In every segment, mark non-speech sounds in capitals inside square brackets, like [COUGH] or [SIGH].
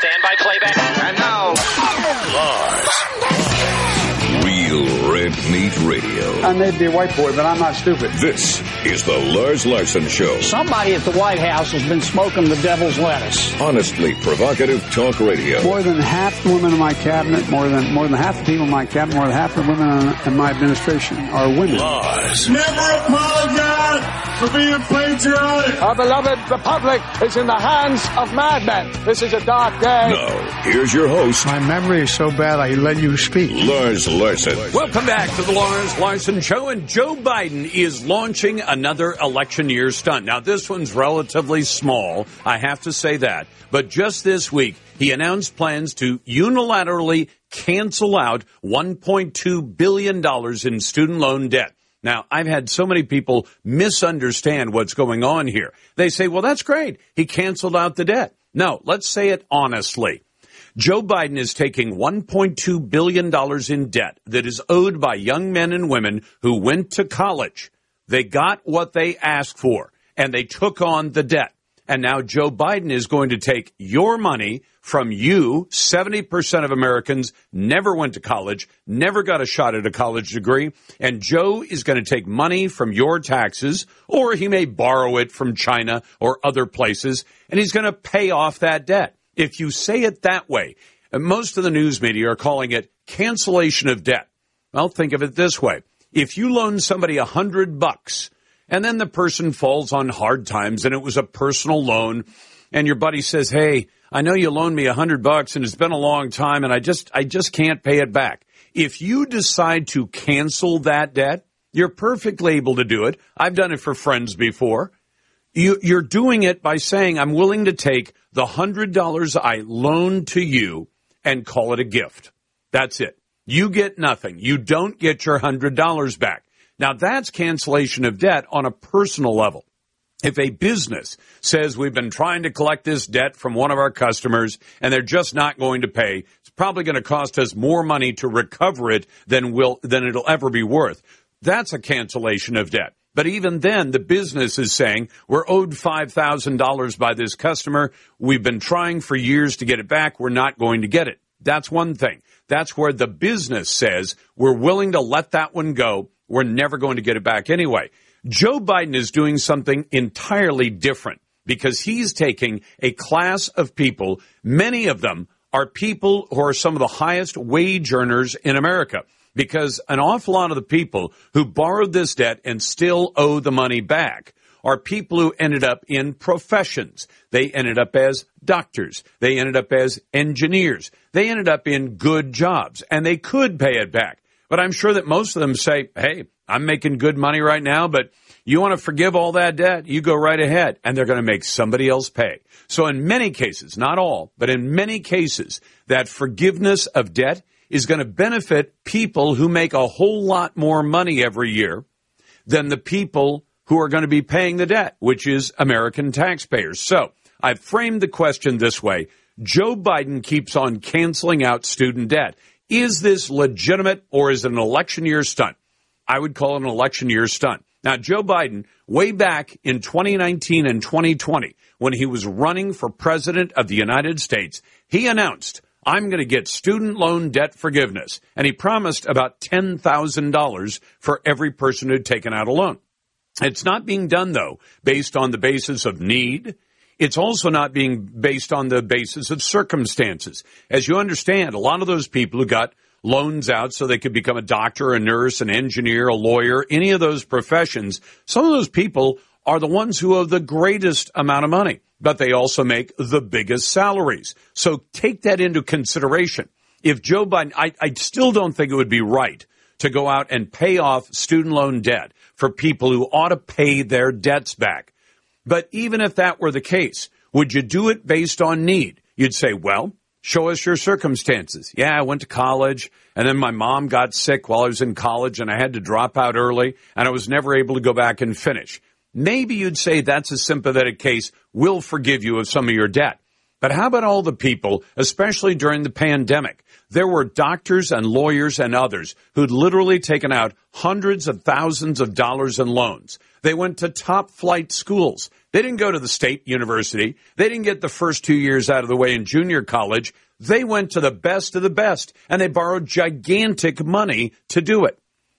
Stand by playback. And now, Real Red Meat Radio. I may be a white boy, but I'm not stupid. This is the Lars Larson Show. Somebody at the White House has been smoking the devil's lettuce. Honestly provocative talk radio. More than half the women in my cabinet, more than more than half the people in my cabinet, more than half the women in, in my administration are women. Lars. Never apologize for being patriotic. Our beloved republic is in the hands of madmen. This is a dark day. Now, here's your host, My memory is so bad I let you speak. Lars Larson. Welcome back to the Lawrence Larson Show, and Joe Biden is launching another election year stunt. Now, this one's relatively small, I have to say that. But just this week, he announced plans to unilaterally cancel out $1.2 billion in student loan debt. Now, I've had so many people misunderstand what's going on here. They say, well, that's great. He canceled out the debt. No, let's say it honestly. Joe Biden is taking $1.2 billion in debt that is owed by young men and women who went to college. They got what they asked for and they took on the debt. And now Joe Biden is going to take your money from you. 70% of Americans never went to college, never got a shot at a college degree. And Joe is going to take money from your taxes, or he may borrow it from China or other places, and he's going to pay off that debt. If you say it that way, most of the news media are calling it cancellation of debt. Well, think of it this way. If you loan somebody a hundred bucks, and then the person falls on hard times and it was a personal loan and your buddy says, Hey, I know you loaned me a hundred bucks and it's been a long time and I just, I just can't pay it back. If you decide to cancel that debt, you're perfectly able to do it. I've done it for friends before. You, you're doing it by saying, I'm willing to take the hundred dollars I loaned to you and call it a gift. That's it. You get nothing. You don't get your hundred dollars back. Now that's cancellation of debt on a personal level. If a business says we've been trying to collect this debt from one of our customers and they're just not going to pay, it's probably going to cost us more money to recover it than will than it'll ever be worth. That's a cancellation of debt. But even then, the business is saying we're owed $5,000 by this customer. We've been trying for years to get it back. We're not going to get it. That's one thing. That's where the business says we're willing to let that one go we're never going to get it back anyway. Joe Biden is doing something entirely different because he's taking a class of people, many of them are people who are some of the highest wage earners in America because an awful lot of the people who borrowed this debt and still owe the money back are people who ended up in professions. They ended up as doctors. They ended up as engineers. They ended up in good jobs and they could pay it back. But I'm sure that most of them say, hey, I'm making good money right now, but you want to forgive all that debt? You go right ahead. And they're going to make somebody else pay. So in many cases, not all, but in many cases, that forgiveness of debt is going to benefit people who make a whole lot more money every year than the people who are going to be paying the debt, which is American taxpayers. So I've framed the question this way. Joe Biden keeps on canceling out student debt. Is this legitimate or is it an election year stunt? I would call it an election year stunt. Now, Joe Biden, way back in 2019 and 2020, when he was running for president of the United States, he announced, I'm going to get student loan debt forgiveness. And he promised about $10,000 for every person who'd taken out a loan. It's not being done, though, based on the basis of need. It's also not being based on the basis of circumstances. As you understand, a lot of those people who got loans out so they could become a doctor, a nurse, an engineer, a lawyer, any of those professions, some of those people are the ones who have the greatest amount of money, but they also make the biggest salaries. So take that into consideration. If Joe Biden, I, I still don't think it would be right to go out and pay off student loan debt for people who ought to pay their debts back. But even if that were the case, would you do it based on need? You'd say, well, show us your circumstances. Yeah, I went to college and then my mom got sick while I was in college and I had to drop out early and I was never able to go back and finish. Maybe you'd say that's a sympathetic case. We'll forgive you of some of your debt. But how about all the people, especially during the pandemic? There were doctors and lawyers and others who'd literally taken out hundreds of thousands of dollars in loans. They went to top flight schools. They didn't go to the state university. They didn't get the first two years out of the way in junior college. They went to the best of the best and they borrowed gigantic money to do it.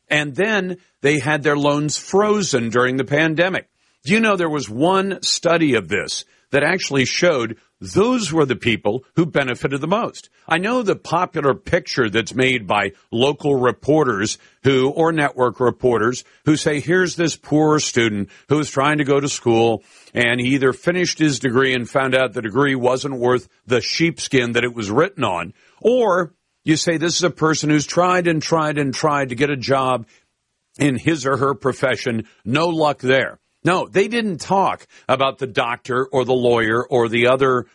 And then they had their loans frozen during the pandemic. Do you know there was one study of this that actually showed those were the people who benefited the most. I know the popular picture that's made by local reporters who, or network reporters who say, here's this poor student who's trying to go to school and he either finished his degree and found out the degree wasn't worth the sheepskin that it was written on, or you say this is a person who's tried and tried and tried to get a job in his or her profession. No luck there. No, they didn't talk about the doctor or the lawyer or the other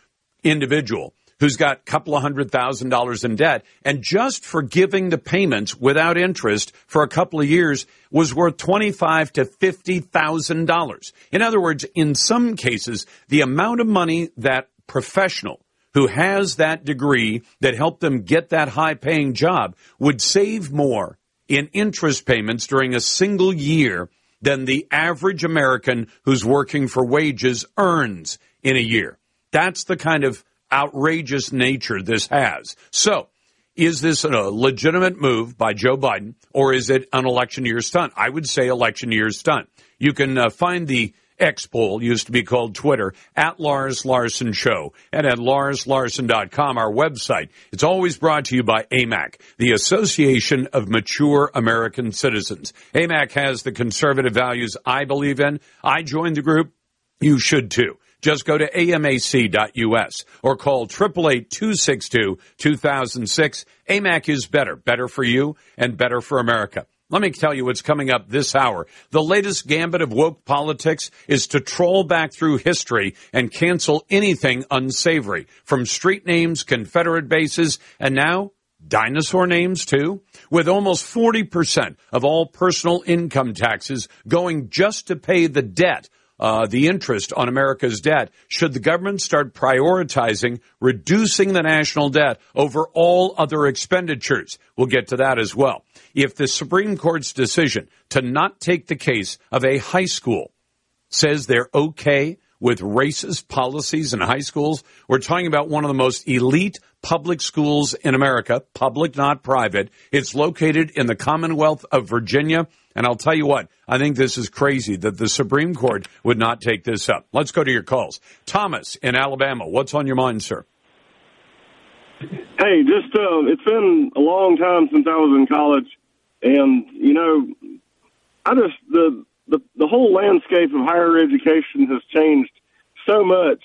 individual who's got a couple of hundred thousand dollars in debt and just for giving the payments without interest for a couple of years was worth twenty-five to fifty thousand dollars. In other words, in some cases, the amount of money that professional who has that degree that helped them get that high paying job would save more in interest payments during a single year than the average American who's working for wages earns in a year. That's the kind of outrageous nature this has. So, is this a legitimate move by Joe Biden or is it an election year stunt? I would say election year stunt. You can uh, find the X poll, used to be called Twitter, at Lars Larson Show and at larslarson.com, our website. It's always brought to you by AMAC, the Association of Mature American Citizens. AMAC has the conservative values I believe in. I joined the group. You should too. Just go to amac.us or call 888-262-2006. AMAC is better. Better for you and better for America. Let me tell you what's coming up this hour. The latest gambit of woke politics is to troll back through history and cancel anything unsavory, from street names, Confederate bases, and now dinosaur names too, with almost 40% of all personal income taxes going just to pay the debt uh, the interest on America's debt, should the government start prioritizing reducing the national debt over all other expenditures? We'll get to that as well if the Supreme Court's decision to not take the case of a high school says they're okay with racist policies in high schools, we're talking about one of the most elite public schools in America, public, not private. It's located in the Commonwealth of Virginia. And I'll tell you what, I think this is crazy that the Supreme Court would not take this up. Let's go to your calls. Thomas in Alabama, what's on your mind, sir? Hey, just uh, it's been a long time since I was in college, and you know, I just the the the whole landscape of higher education has changed so much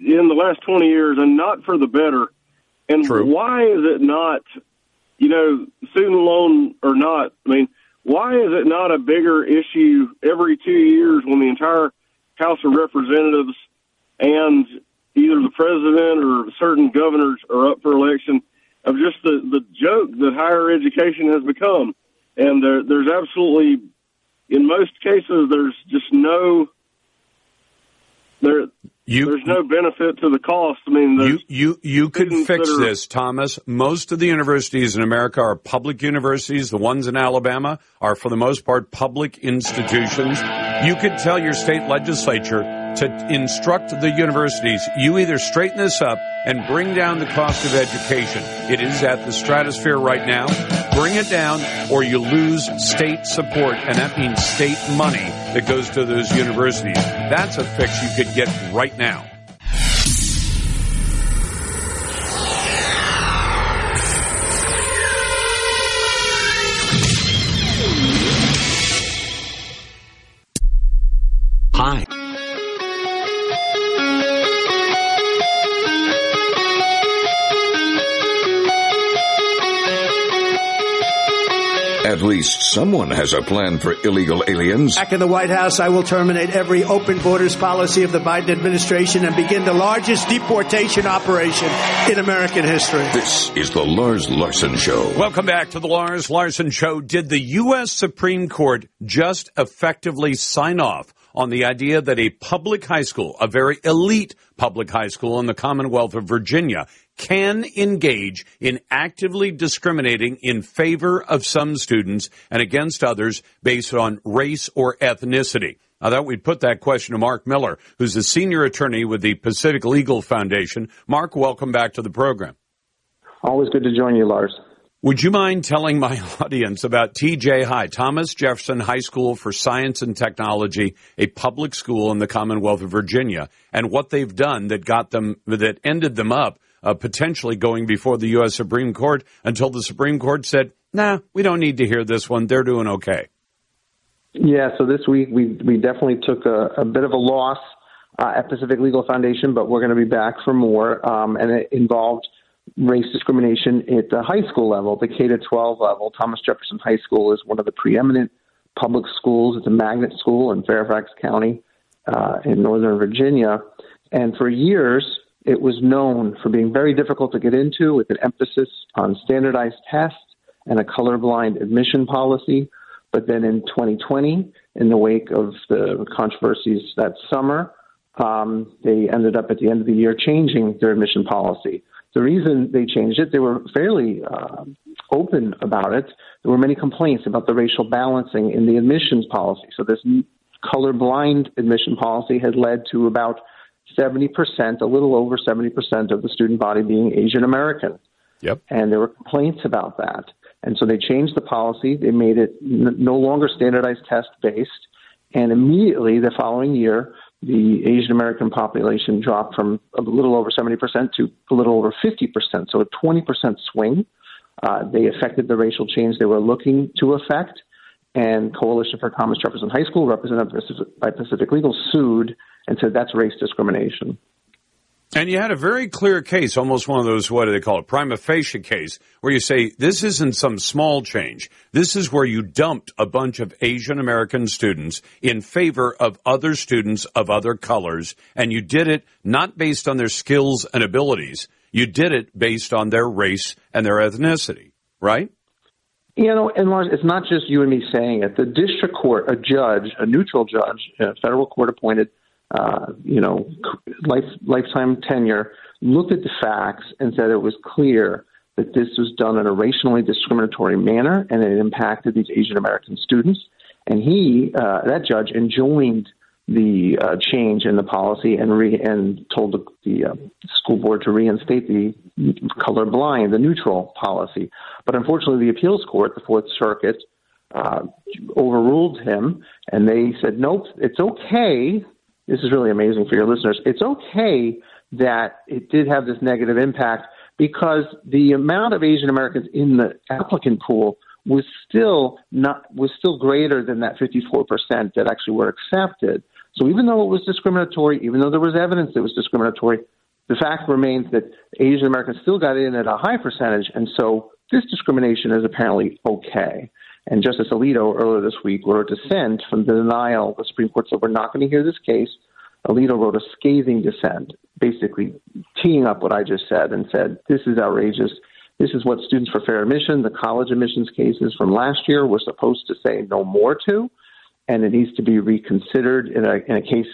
in the last twenty years, and not for the better. And True. why is it not, you know, student loan or not? I mean, why is it not a bigger issue every two years when the entire House of Representatives and either the president or certain governors are up for election of just the the joke that higher education has become? and there, there's absolutely, in most cases, there's just no there. You, there's no benefit to the cost. I mean, you you you could fix are- this, Thomas. Most of the universities in America are public universities. The ones in Alabama are, for the most part, public institutions. You could tell your state legislature to instruct the universities. You either straighten this up and bring down the cost of education. It is at the stratosphere right now. Bring it down, or you lose state support, and that means state money that goes to those universities. That's a fix you could get right now. Hi. At least someone has a plan for illegal aliens. Back in the White House, I will terminate every open borders policy of the Biden administration and begin the largest deportation operation in American history. This is the Lars Larson Show. Welcome back to the Lars Larson Show. Did the U.S. Supreme Court just effectively sign off on the idea that a public high school, a very elite public high school in the Commonwealth of Virginia, can engage in actively discriminating in favor of some students and against others based on race or ethnicity. I thought we'd put that question to Mark Miller, who's a senior attorney with the Pacific Legal Foundation. Mark, welcome back to the program. Always good to join you, Lars. Would you mind telling my [LAUGHS] audience about TJ High, Thomas Jefferson High School for Science and Technology, a public school in the Commonwealth of Virginia, and what they've done that got them, that ended them up uh, potentially going before the U.S. Supreme Court until the Supreme Court said, nah, we don't need to hear this one. They're doing okay. Yeah, so this week we we definitely took a, a bit of a loss uh, at Pacific Legal Foundation, but we're going to be back for more, um, and it involved race discrimination at the high school level, the K to 12 level. Thomas Jefferson High School is one of the preeminent public schools. It's a magnet school in Fairfax County uh, in Northern Virginia, and for years it was known for being very difficult to get into, with an emphasis on standardized tests and a colorblind admission policy. But then in 2020, in the wake of the controversies that summer, um, they ended up at the end of the year changing their admission policy. The reason they changed it, they were fairly uh, open about it. There were many complaints about the racial balancing in the admissions policy. So this colorblind admission policy had led to about 70%, a little over 70% of the student body being Asian American. Yep. And there were complaints about that. And so they changed the policy. They made it n- no longer standardized test based. And immediately the following year, the Asian American population dropped from a little over 70% to a little over 50%. So a 20% swing. Uh, they affected the racial change they were looking to affect. And Coalition for Thomas Jefferson High School, represented by Pacific Legal, sued and said that's race discrimination. And you had a very clear case, almost one of those, what do they call it, prima facie case, where you say, this isn't some small change. This is where you dumped a bunch of Asian American students in favor of other students of other colors, and you did it not based on their skills and abilities. You did it based on their race and their ethnicity, right? You know, and Lars, it's not just you and me saying it. The district court, a judge, a neutral judge, a federal court appointed, uh, you know, life, lifetime tenure, looked at the facts and said it was clear that this was done in a racially discriminatory manner and it impacted these Asian American students. And he, uh, that judge, enjoined the uh, change in the policy and re- and told the, the uh, school board to reinstate the colorblind, the neutral policy. But unfortunately, the appeals court, the Fourth Circuit, uh, overruled him, and they said, nope, it's okay this is really amazing for your listeners. It's okay that it did have this negative impact because the amount of Asian Americans in the applicant pool was still not was still greater than that 54% that actually were accepted. So even though it was discriminatory, even though there was evidence it was discriminatory, the fact remains that Asian Americans still got in at a high percentage, and so this discrimination is apparently okay. And Justice Alito earlier this week wrote a dissent from the denial. The Supreme Court said we're not going to hear this case. Alito wrote a scathing dissent, basically teeing up what I just said and said, this is outrageous. This is what Students for Fair Admission, the college admissions cases from last year, were supposed to say no more to, and it needs to be reconsidered in a, in a case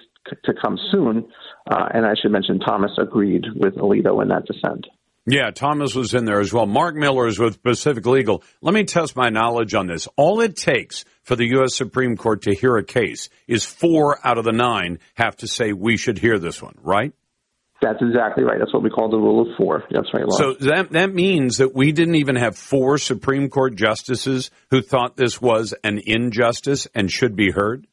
to come soon. Uh, and I should mention Thomas agreed with Alito in that dissent. Yeah, Thomas was in there as well. Mark Miller is with Pacific Legal. Let me test my knowledge on this. All it takes for the U.S. Supreme Court to hear a case is four out of the nine have to say we should hear this one, right? That's exactly right. That's what we call the rule of four. That's right. So that that means that we didn't even have four Supreme Court justices who thought this was an injustice and should be heard.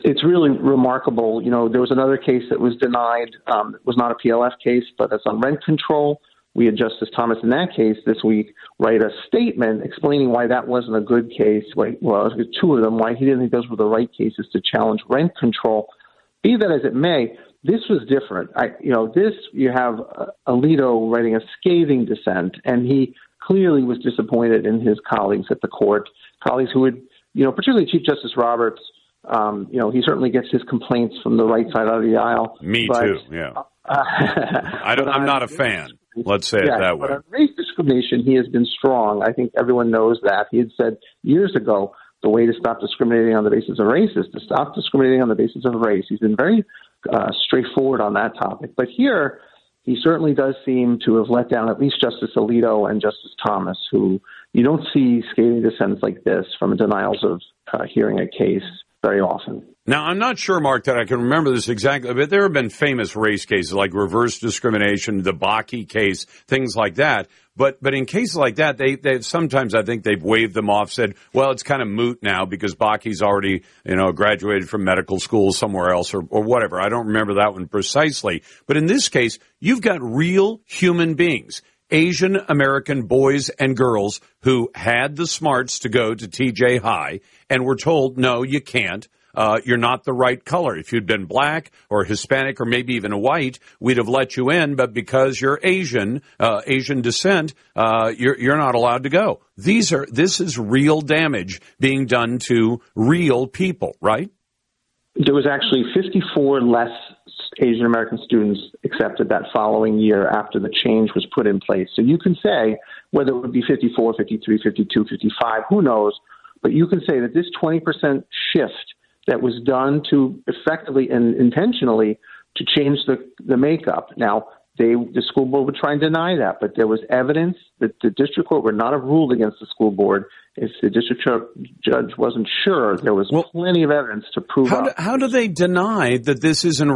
It's really remarkable. You know, there was another case that was denied. Um, it was not a PLF case, but it's on rent control we had Justice Thomas in that case this week write a statement explaining why that wasn't a good case. Why, well, two of them, why he didn't think those were the right cases to challenge rent control. Be that as it may, this was different. I, you know, this you have uh, Alito writing a scathing dissent, and he clearly was disappointed in his colleagues at the court, colleagues who would, you know, particularly Chief Justice Roberts. Um, you know, he certainly gets his complaints from the right side of the aisle. Me but, too. Yeah. Uh, [LAUGHS] I am not a fan. Let's say yeah, it that way. But on race discrimination, he has been strong. I think everyone knows that. He had said years ago, the way to stop discriminating on the basis of race is to stop discriminating on the basis of race. He's been very uh, straightforward on that topic. But here, he certainly does seem to have let down at least Justice Alito and Justice Thomas, who you don't see scathing dissents like this from denials of uh, hearing a case very often. Now, I'm not sure, Mark, that I can remember this exactly, but there have been famous race cases like reverse discrimination, the Bakke case, things like that. But but in cases like that, they, they sometimes I think they've waved them off, said, well, it's kind of moot now because Bakke's already you know graduated from medical school somewhere else or, or whatever. I don't remember that one precisely. But in this case, you've got real human beings. Asian American boys and girls who had the smarts to go to TJ High and were told, no, you can't uh, you're not the right color. If you'd been black or Hispanic or maybe even a white, we'd have let you in. But because you're Asian, uh, Asian descent, uh, you're you're not allowed to go. These are this is real damage being done to real people, right? There was actually 54 less Asian American students accepted that following year after the change was put in place. So you can say whether it would be 54, 53, 52, 55, who knows, but you can say that this 20% shift that was done to effectively and intentionally to change the, the makeup. Now, they, the school board would try and deny that, but there was evidence that the district court would not have ruled against the school board if the district judge wasn't sure. There was well, plenty of evidence to prove. How do, how do they deny that this isn't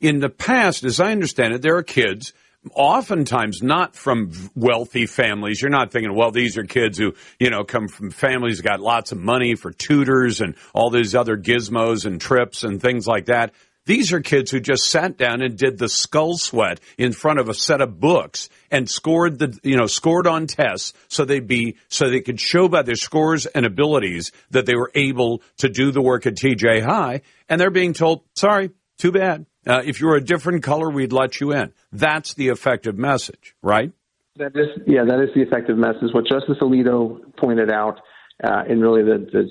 in the past? As I understand it, there are kids oftentimes not from wealthy families. You're not thinking, well, these are kids who, you know, come from families got lots of money for tutors and all these other gizmos and trips and things like that. These are kids who just sat down and did the skull sweat in front of a set of books and scored the, you know, scored on tests so they'd be, so they could show by their scores and abilities that they were able to do the work at TJ High. And they're being told, sorry, too bad. Uh, if you're a different color, we'd let you in. That's the effective message, right? That is, yeah, that is the effective message. What Justice Alito pointed out uh, in really the, the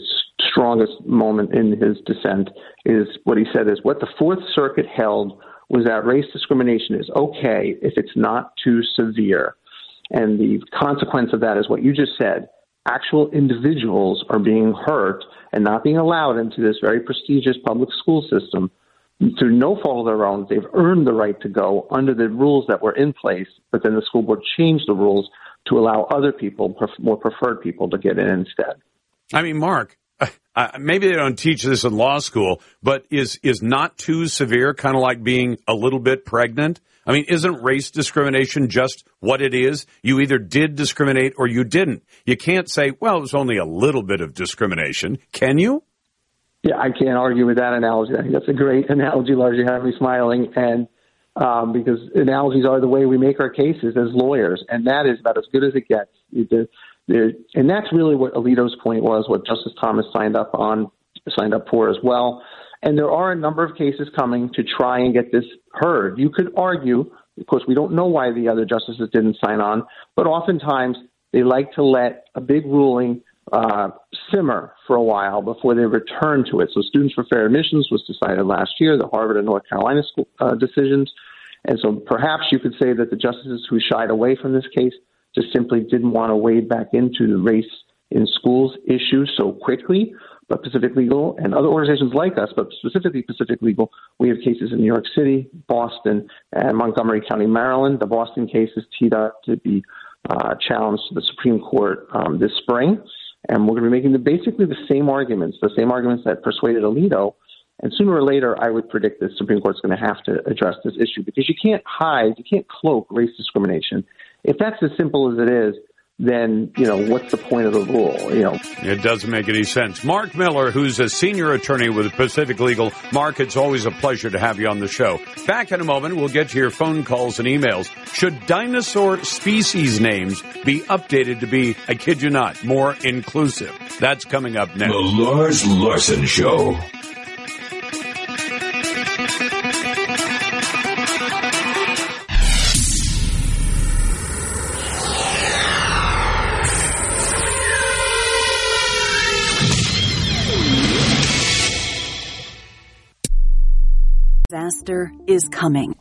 strongest moment in his dissent is what he said is what the Fourth Circuit held was that race discrimination is okay if it's not too severe. And the consequence of that is what you just said. Actual individuals are being hurt and not being allowed into this very prestigious public school system through no fault of their own, they've earned the right to go under the rules that were in place, but then the school board changed the rules to allow other people, more preferred people, to get in instead. I mean, Mark, uh, maybe they don't teach this in law school, but is is not too severe kind of like being a little bit pregnant? I mean, isn't race discrimination just what it is? You either did discriminate or you didn't. You can't say, well, it was only a little bit of discrimination. Can you? Yeah, I can't argue with that analogy. I think that's a great [LAUGHS] analogy, Largely have me smiling. And um, because analogies are the way we make our cases as lawyers, and that is about as good as it gets. The, the, and that's really what Alito's point was, what Justice Thomas signed up on, signed up for as well. And there are a number of cases coming to try and get this heard. You could argue, of course, we don't know why the other justices didn't sign on, but oftentimes they like to let a big ruling uh, simmer for a while before they return to it. So, Students for Fair Admissions was decided last year, the Harvard and North Carolina school, uh, decisions. And so perhaps you could say that the justices who shied away from this case just simply didn't want to wade back into the race in schools issue so quickly. But Pacific Legal and other organizations like us, but specifically Pacific Legal, we have cases in New York City, Boston, and Montgomery County, Maryland. The Boston case is teed up to be uh, challenged to the Supreme Court um, this spring. And we're going to be making the, basically the same arguments, the same arguments that persuaded Alito. And sooner or later, I would predict the Supreme Court's going to have to address this issue because you can't hide, you can't cloak race discrimination. If that's as simple as it is, then you know what's the point of the rule you know? It doesn't make any sense. Mark miller who's a senior attorney with pacific legal. Mark it's always a pleasure to have you on the show. Back in a moment we'll get to your phone calls and emails. Should dinosaur species names be updated to be i kid you not more inclusive? That's coming up next. The lars larson show disaster is coming.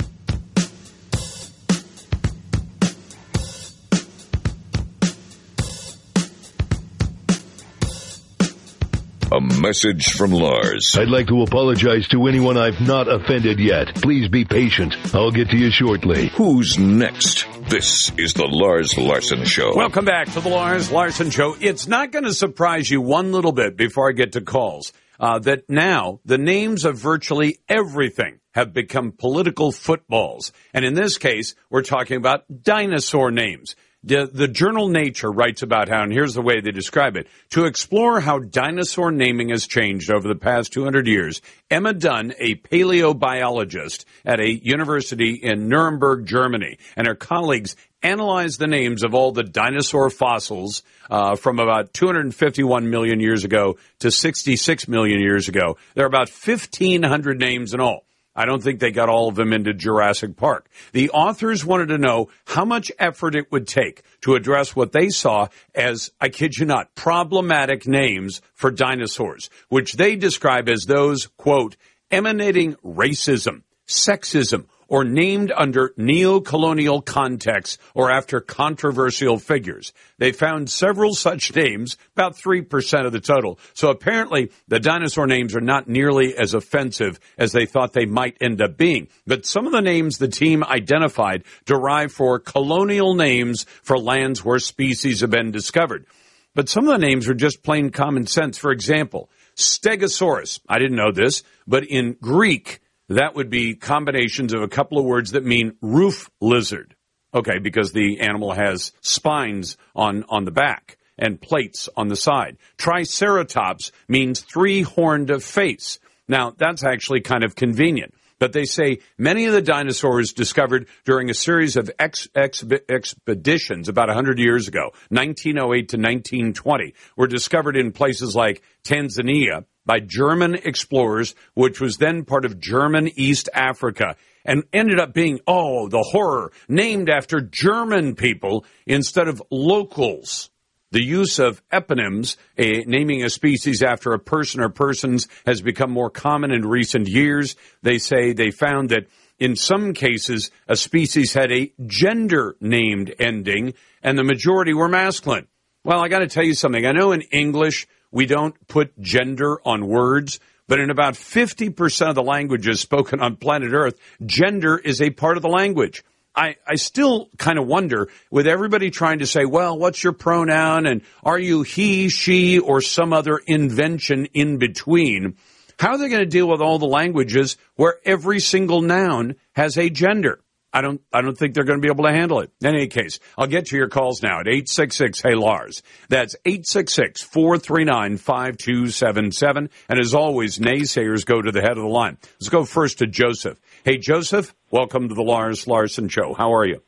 A message from Lars. I'd like to apologize to anyone I've not offended yet. Please be patient. I'll get to you shortly. Who's next? This is the Lars Larson Show. Welcome back to the Lars Larson Show. It's not going to surprise you one little bit before I get to calls uh, that now the names of virtually everything have become political footballs. And in this case, we're talking about dinosaur names. The, the, journal Nature writes about how, and here's the way they describe it, to explore how dinosaur naming has changed over the past 200 years, Emma Dunne, a paleobiologist at a university in Nuremberg, Germany, and her colleagues analyzed the names of all the dinosaur fossils uh, from about 251 million years ago to 66 million years ago. There are about 1,500 names in all. I don't think they got all of them into Jurassic Park. The authors wanted to know how much effort it would take to address what they saw as, I kid you not, problematic names for dinosaurs, which they describe as those, quote, emanating racism, sexism, or named under neo-colonial contexts or after controversial figures. They found several such names, about 3% of the total. So apparently the dinosaur names are not nearly as offensive as they thought they might end up being. But some of the names the team identified derive for colonial names for lands where species have been discovered. But some of the names are just plain common sense. For example, Stegosaurus. I didn't know this, but in Greek, that would be combinations of a couple of words that mean roof lizard. Okay, because the animal has spines on, on the back and plates on the side. Triceratops means three horned face. Now, that's actually kind of convenient. But they say many of the dinosaurs discovered during a series of ex- ex- expeditions about 100 years ago, 1908 to 1920, were discovered in places like Tanzania, by German explorers, which was then part of German East Africa and ended up being, oh, the horror, named after German people instead of locals. The use of eponyms, a, naming a species after a person or persons, has become more common in recent years. They say they found that in some cases, a species had a gender named ending, and the majority were masculine. Well, I got to tell you something. I know in English, we don't put gender on words, but in about 50% of the languages spoken on planet Earth, gender is a part of the language. I, I still kind of wonder with everybody trying to say, well, what's your pronoun? And are you he, she, or some other invention in between? How are they going to deal with all the languages where every single noun has a gender? I don't, I don't think they're going to be able to handle it. In any case, I'll get to your calls now at 866 Hey Lars. That's 866 439 5277. And as always, naysayers go to the head of the line. Let's go first to Joseph. Hey, Joseph, welcome to the Lars Larson Show. How are you?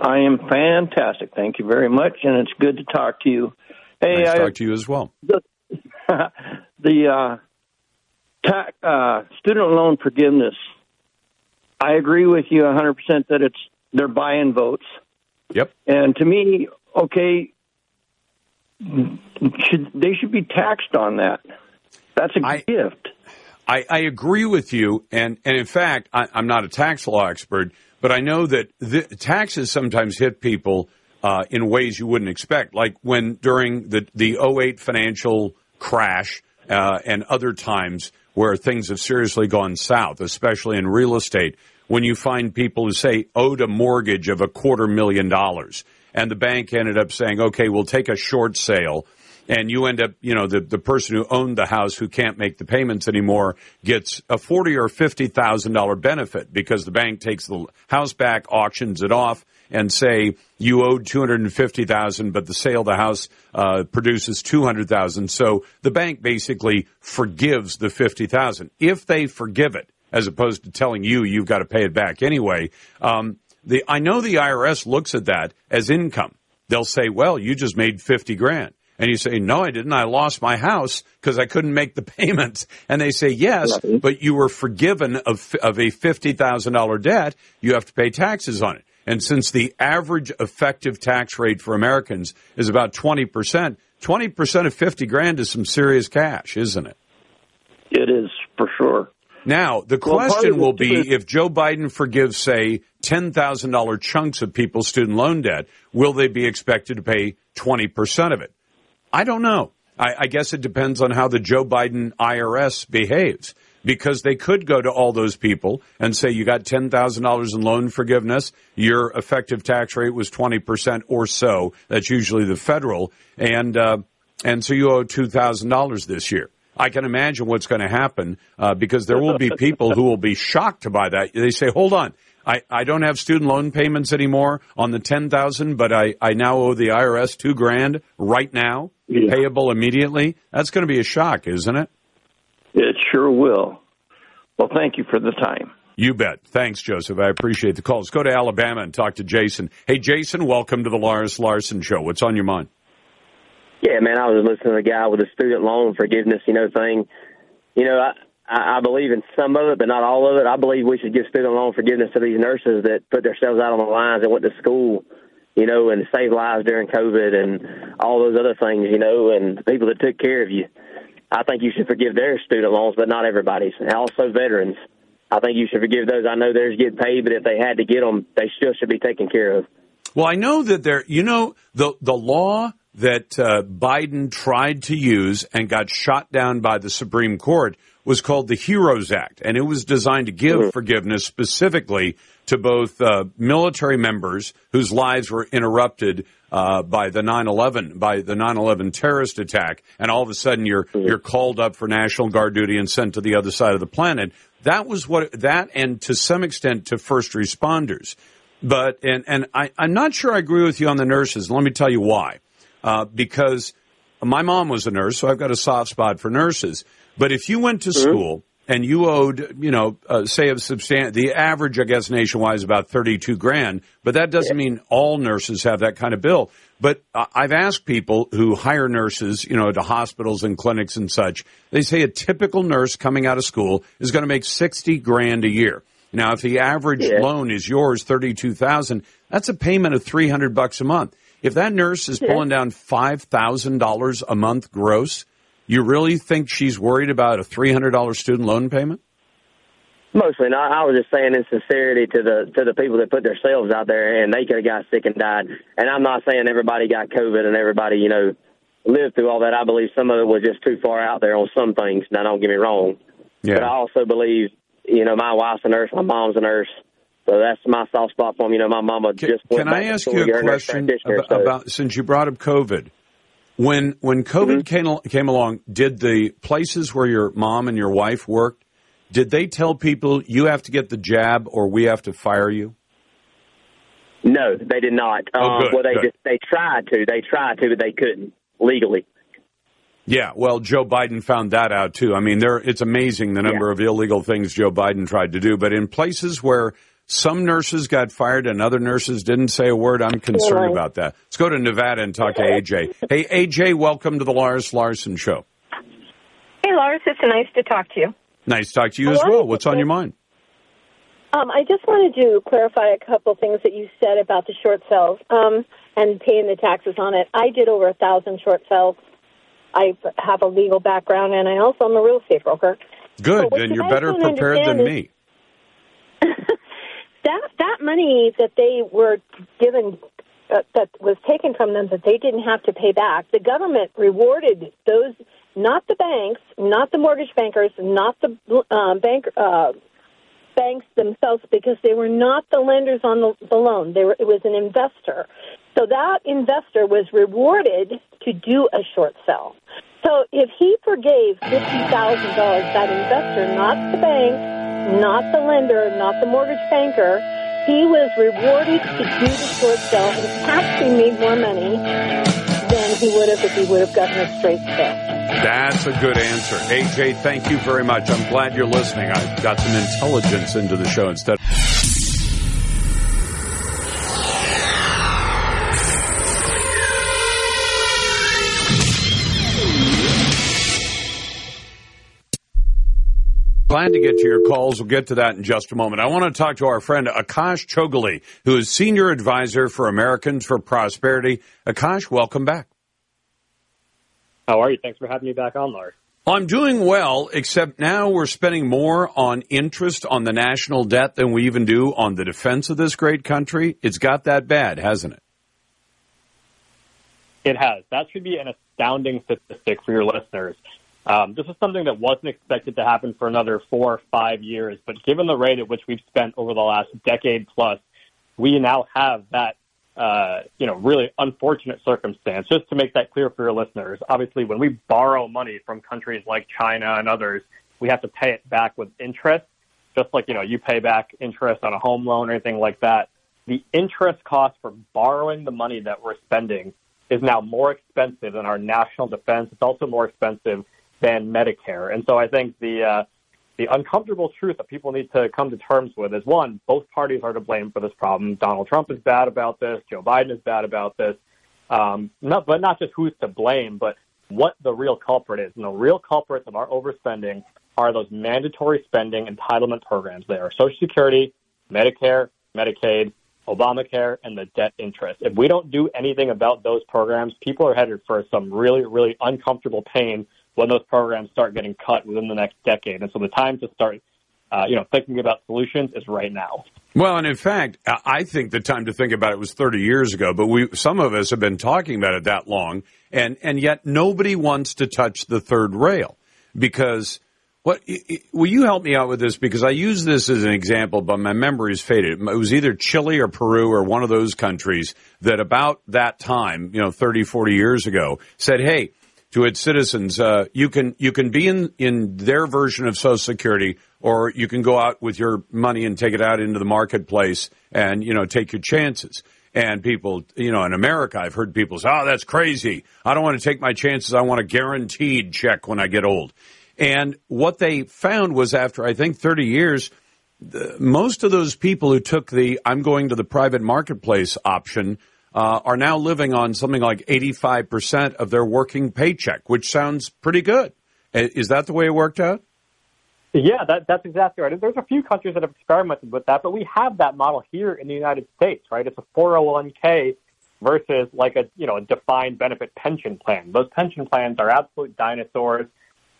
I am fantastic. Thank you very much. And it's good to talk to you. Hey, nice to talk to you as well. The, [LAUGHS] the uh, ta- uh, student loan forgiveness I agree with you 100% that it's they're buying votes. Yep. And to me, okay, should they should be taxed on that? That's a I, gift. I, I agree with you, and and in fact, I, am not a tax law expert, but I know that the, taxes sometimes hit people uh, in ways you wouldn't expect, like when during the the 08 financial crash uh, and other times where things have seriously gone south, especially in real estate, when you find people who say owed a mortgage of a quarter million dollars and the bank ended up saying, okay, we'll take a short sale. And you end up, you know, the, the person who owned the house who can't make the payments anymore gets a forty or fifty thousand dollar benefit because the bank takes the house back, auctions it off, and say you owed two hundred and fifty thousand, but the sale of the house uh, produces two hundred thousand. So the bank basically forgives the fifty thousand if they forgive it as opposed to telling you you've got to pay it back anyway. Um, the, I know the IRS looks at that as income. They'll say, well, you just made 50 grand. And you say, no, I didn't. I lost my house because I couldn't make the [LAUGHS] payments. And they say, yes, but you were forgiven of, of a $50,000 debt. You have to pay taxes on it. And since the average effective tax rate for Americans is about 20%, 20% of 50 grand is some serious cash, isn't it? It is for sure. Now, the question well, will be if Joe Biden forgives, say, $10,000 chunks of people's student loan debt, will they be expected to pay 20% of it? I don't know. I, I guess it depends on how the Joe Biden IRS behaves because they could go to all those people and say you got $10,000 in loan forgiveness, your effective tax rate was 20% or so. That's usually the federal and uh, and so you owe $2,000 this year. I can imagine what's going to happen uh, because there will be people who will be shocked by that. They say, "Hold on, I, I don't have student loan payments anymore on the ten thousand, but I, I now owe the IRS two grand right now, yeah. payable immediately." That's going to be a shock, isn't it? It sure will. Well, thank you for the time. You bet. Thanks, Joseph. I appreciate the call. Let's go to Alabama and talk to Jason. Hey, Jason, welcome to the Lars Larson Show. What's on your mind? Yeah, man, I was listening to the guy with the student loan forgiveness, you know, thing. You know, I, I believe in some of it, but not all of it. I believe we should give student loan forgiveness to these nurses that put themselves out on the lines and went to school, you know, and saved lives during COVID and all those other things, you know, and people that took care of you. I think you should forgive their student loans, but not everybody's. And also veterans. I think you should forgive those. I know theirs get paid, but if they had to get them, they still should be taken care of. Well, I know that there, you know, the the law that uh, Biden tried to use and got shot down by the Supreme Court was called the HEROES Act, and it was designed to give mm-hmm. forgiveness specifically to both uh, military members whose lives were interrupted uh, by the 9/11 by the 9/11 terrorist attack, and all of a sudden you're mm-hmm. you're called up for National Guard duty and sent to the other side of the planet. That was what that, and to some extent to first responders. But and and I, I'm not sure I agree with you on the nurses. Let me tell you why uh, because my mom was a nurse, so I've got a soft spot for nurses. But if you went to mm-hmm. school and you owed, you know, uh, say a substantial, the average, I guess, nationwide is about 32 grand, but that doesn't yeah. mean all nurses have that kind of bill. But uh, I've asked people who hire nurses, you know, to hospitals and clinics and such, they say a typical nurse coming out of school is going to make 60 grand a year. Now, if the average yeah. loan is yours, 32,000, that's a payment of 300 bucks a month. If that nurse is pulling down $5,000 a month gross, you really think she's worried about a $300 student loan payment? Mostly not. I was just saying in sincerity to the to the people that put themselves out there and they could have got sick and died. And I'm not saying everybody got COVID and everybody, you know, lived through all that. I believe some of it was just too far out there on some things. Now don't get me wrong. Yeah. But I also believe, you know, my wife's a nurse, my mom's a nurse. So that's my soft spot for him. You know, my mama can, just. Can I ask you a question about, so. about, since you brought up COVID? When when COVID mm-hmm. came came along, did the places where your mom and your wife worked, did they tell people you have to get the jab or we have to fire you? No, they did not. Oh, um, good, well, they good. just they tried to. They tried to, but they couldn't legally. Yeah, well, Joe Biden found that out too. I mean, there it's amazing the number yeah. of illegal things Joe Biden tried to do, but in places where some nurses got fired and other nurses didn't say a word. I'm concerned about that. Let's go to Nevada and talk to AJ. Hey, AJ, welcome to the Lars Larson Show. Hey, Lars, it's nice to talk to you. Nice to talk to you as well. What's on your mind? Um, I just wanted to clarify a couple things that you said about the short sales um, and paying the taxes on it. I did over a thousand short sales. I have a legal background, and I also am a real estate broker. Good, so and you're better prepared than me. That that money that they were given uh, that was taken from them that they didn't have to pay back. The government rewarded those, not the banks, not the mortgage bankers, not the uh, bank uh, banks themselves, because they were not the lenders on the, the loan. They were, it was an investor. So that investor was rewarded to do a short sell. So if he forgave fifty thousand dollars, that investor, not the bank, not the lender, not the mortgage banker. He was rewarded to do the short sale and actually made more money than he would have if he would have gotten a straight sale. That's a good answer. AJ, thank you very much. I'm glad you're listening. I got some intelligence into the show instead. Glad to get to your calls. We'll get to that in just a moment. I want to talk to our friend Akash Chougule, who is Senior Advisor for Americans for Prosperity. Akash, welcome back. How are you? Thanks for having me back on, Lars. I'm doing well, except now we're spending more on interest on the national debt than we even do on the defense of this great country. It's got that bad, hasn't it? It has. That should be an astounding statistic for your listeners. Um, this is something that wasn't expected to happen for another four or five years, but given the rate at which we've spent over the last decade plus, we now have that, uh, you know, really unfortunate circumstance. Just to make that clear for your listeners, obviously, when we borrow money from countries like China and others, we have to pay it back with interest, just like, you know, you pay back interest on a home loan or anything like that. The interest cost for borrowing the money that we're spending is now more expensive than our national defense. It's also more expensive than Medicare. And so I think the uh, the uncomfortable truth that people need to come to terms with is one, both parties are to blame for this problem. Donald Trump is bad about this. Joe Biden is bad about this. Um, not, but not just who's to blame, but what the real culprit is. And the real culprits of our overspending are those mandatory spending entitlement programs. They are Social Security, Medicare, Medicaid, Obamacare, and the debt interest. If we don't do anything about those programs, people are headed for some really, really uncomfortable pain when those programs start getting cut within the next decade. And so the time to start, uh, you know, thinking about solutions is right now. Well, and in fact, I think the time to think about it was 30 years ago, but we, some of us have been talking about it that long, and, and yet nobody wants to touch the third rail because what will you help me out with this because I use this as an example, but my memory is faded. It was either Chile or Peru or one of those countries that about that time, you know, 30, 40 years ago, said, "Hey, to its citizens, uh, you can you can be in in their version of Social Security, or you can go out with your money and take it out into the marketplace and you know take your chances." And people, you know, in America, I've heard people say, "Oh, that's crazy. I don't want to take my chances. I want a guaranteed check when I get old." And what they found was after, I think, 30 years, most of those people who took the I'm going to the private marketplace option uh, are now living on something like 85% of their working paycheck, which sounds pretty good. Is that the way it worked out? Yeah, that, that's exactly right. There's a few countries that have experimented with that, but we have that model here in the United States, right? It's a 401k versus like a you know a defined benefit pension plan. Those pension plans are absolute dinosaurs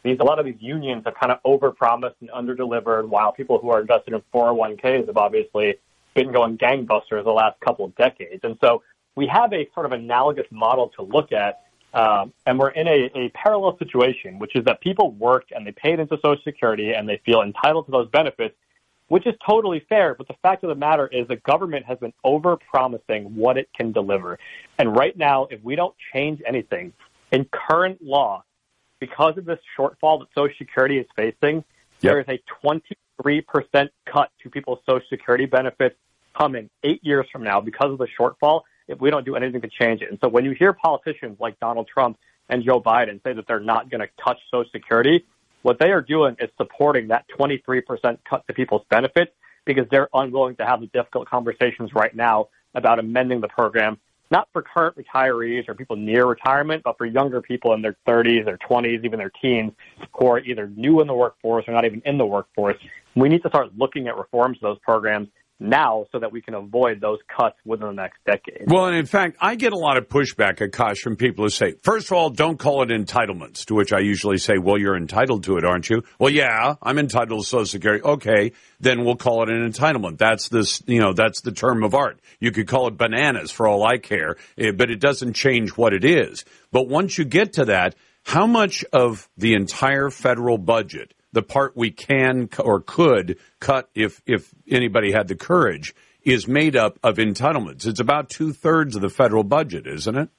these a lot of these unions have kind of overpromised and underdelivered, while people who are invested in 401ks have obviously been going gangbusters the last couple of decades. And so we have a sort of analogous model to look at, um, and we're in a, a parallel situation, which is that people worked and they paid into Social Security and they feel entitled to those benefits, which is totally fair. But the fact of the matter is the government has been overpromising what it can deliver. And right now, if we don't change anything in current law, because of this shortfall that Social Security is facing, yep. there is a 23% cut to people's Social Security benefits coming eight years from now because of the shortfall if we don't do anything to change it. And so when you hear politicians like Donald Trump and Joe Biden say that they're not going to touch Social Security, what they are doing is supporting that 23% cut to people's benefits because they're unwilling to have the difficult conversations right now about amending the program not for current retirees or people near retirement, but for younger people in their 30s, their 20s, even their teens who are either new in the workforce or not even in the workforce. We need to start looking at reforms to those programs now so that we can avoid those cuts within the next decade. Well, and in fact, I get a lot of pushback, Akash, from people who say, first of all, don't call it entitlements, to which I usually say, well, you're entitled to it, aren't you? Well, yeah, I'm entitled to Social Security. Okay, then we'll call it an entitlement. That's this, you know, that's the term of art. You could call it bananas for all I care, eh, but it doesn't change what it is. But once you get to that, how much of the entire federal budget the part we can or could cut if if anybody had the courage is made up of entitlements. It's about two thirds of the federal budget, isn't it?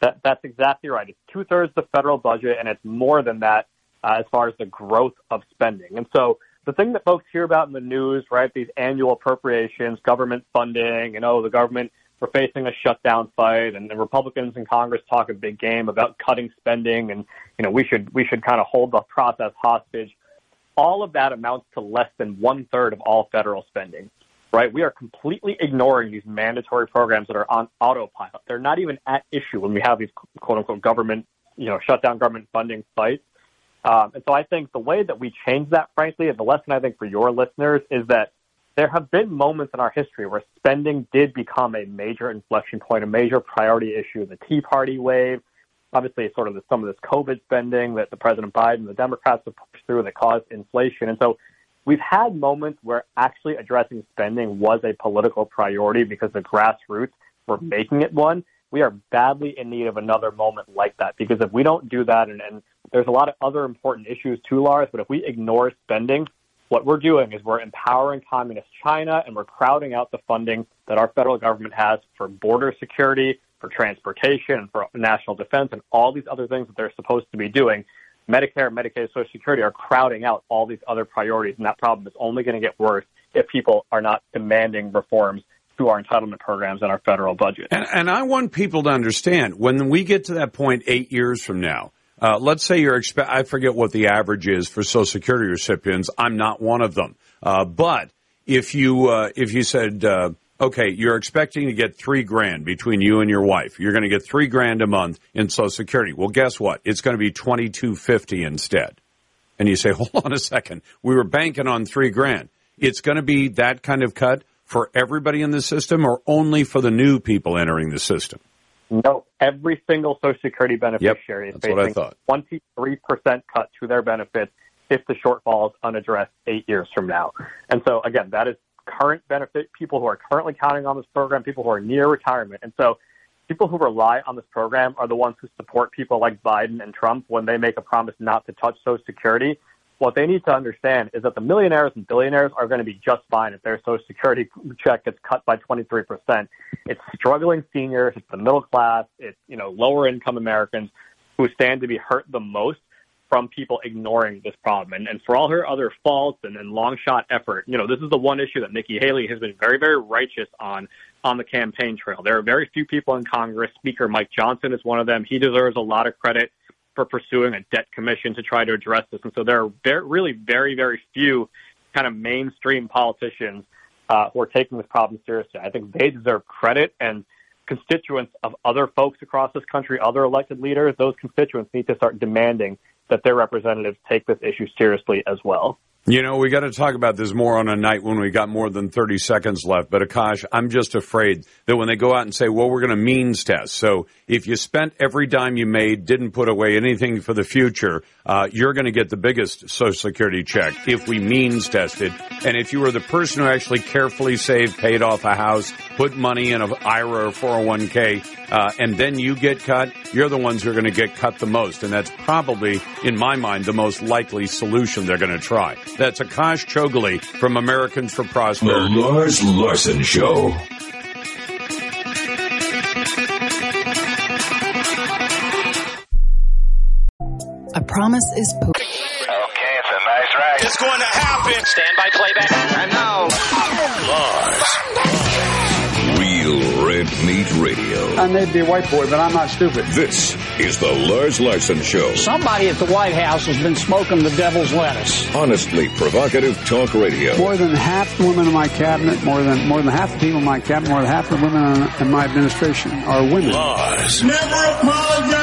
That, that's exactly right. It's two thirds of the federal budget, and it's more than that uh, as far as the growth of spending. And so the thing that folks hear about in the news, right, these annual appropriations, government funding, and oh, the government we're facing a shutdown fight, and the Republicans in Congress talk a big game about cutting spending, and you know we should we should kind of hold the process hostage. All of that amounts to less than one third of all federal spending, right? We are completely ignoring these mandatory programs that are on autopilot. They're not even at issue when we have these quote unquote government, you know, shutdown government funding fights. Um, and so I think the way that we change that, frankly, and the lesson I think for your listeners is that there have been moments in our history where spending did become a major inflection point, a major priority issue. The Tea Party wave, obviously, sort of the, some of this COVID spending that the President Biden and the Democrats have pushed through that caused inflation. And so we've had moments where actually addressing spending was a political priority because the grassroots were making it one. we are badly in need of another moment like that because if we don't do that, and, and there's a lot of other important issues too, Lars, but if we ignore spending, what we're doing is we're empowering communist China and we're crowding out the funding that our federal government has for border security, for transportation, and for national defense, and all these other things that they're supposed to be doing. Medicare, Medicaid, Social Security are crowding out all these other priorities, and that problem is only going to get worse if people are not demanding reforms to our entitlement programs and our federal budget. And, and I want people to understand when we get to that point eight years from now, uh, let's say you're expe- I forget what the average is for Social Security recipients. I'm not one of them. Uh, but if you uh, if you said uh, okay, you're expecting to get three grand between you and your wife, you're going to get three grand a month in Social Security. Well, guess what? It's going to be twenty two fifty instead. And you say, [LAUGHS] hold on a second, we were banking on three grand. It's going to be that kind of cut for everybody in the system or only for the new people entering the system? No, every single Social Security beneficiary yep, is facing a 23% cut to their benefits if the shortfall is unaddressed eight years from now. And so, again, that is current benefit, people who are currently counting on this program, people who are near retirement. And so, people who rely on this program are the ones who support people like Biden and Trump when they make a promise not to touch Social Security what they need to understand is that the millionaires and billionaires are going to be just fine if their Social Security check gets cut by 23%. It's struggling seniors, it's the middle class, it's you know lower income Americans who stand to be hurt the most from people ignoring this problem. And, and for all her other faults and, and long shot effort, you know, this is the one issue that Nikki Haley has been very, very righteous on on the campaign trail. There are very few people in Congress. Speaker Mike Johnson is one of them. He deserves a lot of credit for pursuing a debt commission to try to address this. And so there are very, really very, very few kind of mainstream politicians uh, who are taking this problem seriously. I think they deserve credit and constituents of other folks across this country, other elected leaders, those constituents need to start demanding that their representatives take this issue seriously as well. You know, we got to talk about this more on a night when we got more than 30 seconds left. But Akash, I'm just afraid that when they go out and say, well, we're going to means test. So if you spent every dime you made, didn't put away anything for the future, uh, you're going to get the biggest Social Security check if we means tested. And if you were the person who actually carefully saved, paid off a house, put money in an IRA or 401k, uh, and then you get cut, you're the ones who are going to get cut the most. And that's probably, in my mind, the most likely solution they're going to try. That's Akash Chougule from Americans for Prosperity. The Lars Larson Show. A promise is. Po- okay, it's a nice ride. It's going to happen. Stand by playback. I may be a white boy, but I'm not stupid. This is the Lars Larson Show. Somebody at the White House has been smoking the devil's lettuce. Honestly provocative talk radio. More than half the women in my cabinet, more than more than half the people in my cabinet, more than half the women in my administration are women. Lars. Never apologize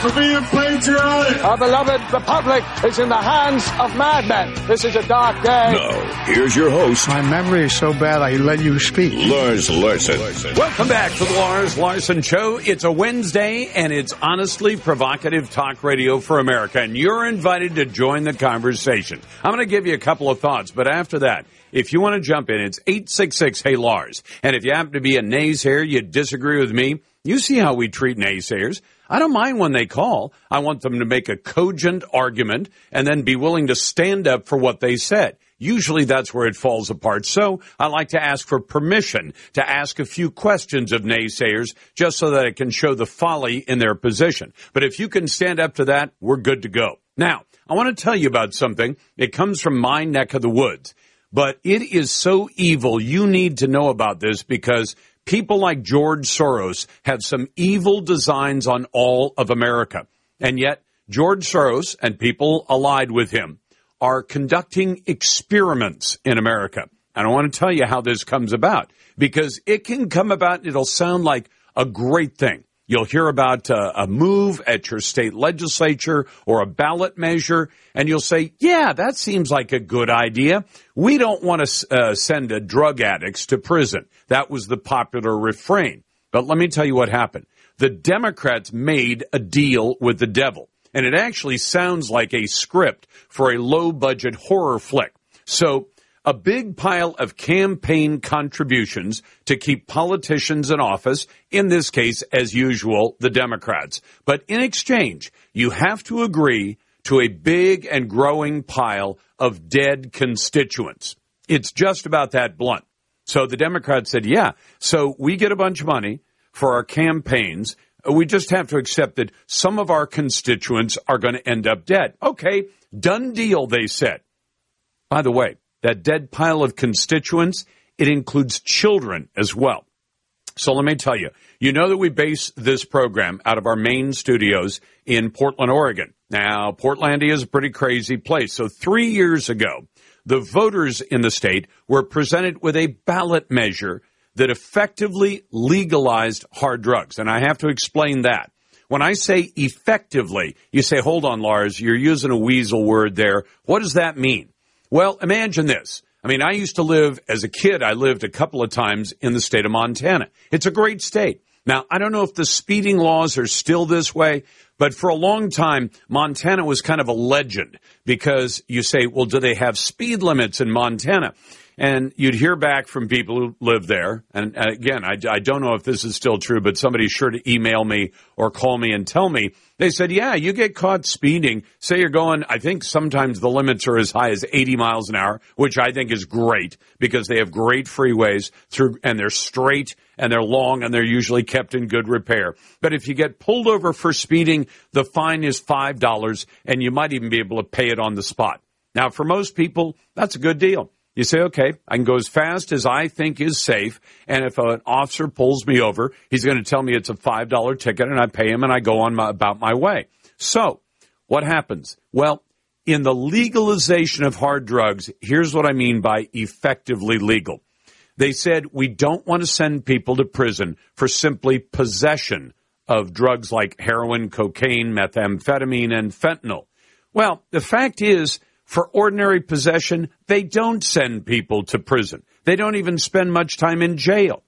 for being patriotic. Our beloved republic is in the hands of madmen. This is a dark day. Now, here's your host. My memory is so bad I let you speak. Lars Larson. Welcome back to the Lars Larson Show. It's a Wednesday and it's honestly provocative talk radio for America. And you're invited to join the conversation. I'm going to give you a couple of thoughts, but after that, if you want to jump in, it's 866 Hey Lars. And if you happen to be a naysayer, you disagree with me, you see how we treat naysayers. I don't mind when they call. I want them to make a cogent argument and then be willing to stand up for what they said. Usually that's where it falls apart. So I like to ask for permission to ask a few questions of naysayers just so that I can show the folly in their position. But if you can stand up to that, we're good to go. Now, I want to tell you about something. It comes from my neck of the woods, but it is so evil. You need to know about this because people like George Soros have some evil designs on all of America. And yet, George Soros and people allied with him are conducting experiments in America. And I want to tell you how this comes about because it can come about, it'll sound like a great thing. You'll hear about uh, a move at your state legislature or a ballot measure, and you'll say, Yeah, that seems like a good idea. We don't want to uh, send uh, drug addicts to prison. That was the popular refrain. But let me tell you what happened. The Democrats made a deal with the devil, and it actually sounds like a script for a low budget horror flick. So, a big pile of campaign contributions to keep politicians in office, in this case, as usual, the Democrats. But in exchange, you have to agree to a big and growing pile of dead constituents. It's just about that blunt. So the Democrats said, yeah, so we get a bunch of money for our campaigns. We just have to accept that some of our constituents are going to end up dead. Okay, done deal, they said. By the way, that dead pile of constituents, it includes children as well. So let me tell you, you know that we base this program out of our main studios in Portland, Oregon. Now, Portlandia is a pretty crazy place. So three years ago, the voters in the state were presented with a ballot measure that effectively legalized hard drugs. And I have to explain that. When I say effectively, you say, hold on, Lars, you're using a weasel word there. What does that mean? Well, imagine this. I mean, I used to live as a kid, I lived a couple of times in the state of Montana. It's a great state. Now, I don't know if the speeding laws are still this way, but for a long time, Montana was kind of a legend because you say, well, do they have speed limits in Montana? And you'd hear back from people who live there. And again, I, I don't know if this is still true, but somebody's sure to email me or call me and tell me. They said, yeah, you get caught speeding. Say you're going, I think sometimes the limits are as high as 80 miles an hour, which I think is great because they have great freeways through, and they're straight and they're long and they're usually kept in good repair. But if you get pulled over for speeding, the fine is $5 and you might even be able to pay it on the spot. Now, for most people, that's a good deal. You say, okay, I can go as fast as I think is safe. And if an officer pulls me over, he's going to tell me it's a $5 ticket and I pay him and I go on my, about my way. So what happens? Well, in the legalization of hard drugs, here's what I mean by effectively legal. They said we don't want to send people to prison for simply possession of drugs like heroin, cocaine, methamphetamine, and fentanyl. Well, the fact is, for ordinary possession, they don't send people to prison. They don't even spend much time in jail.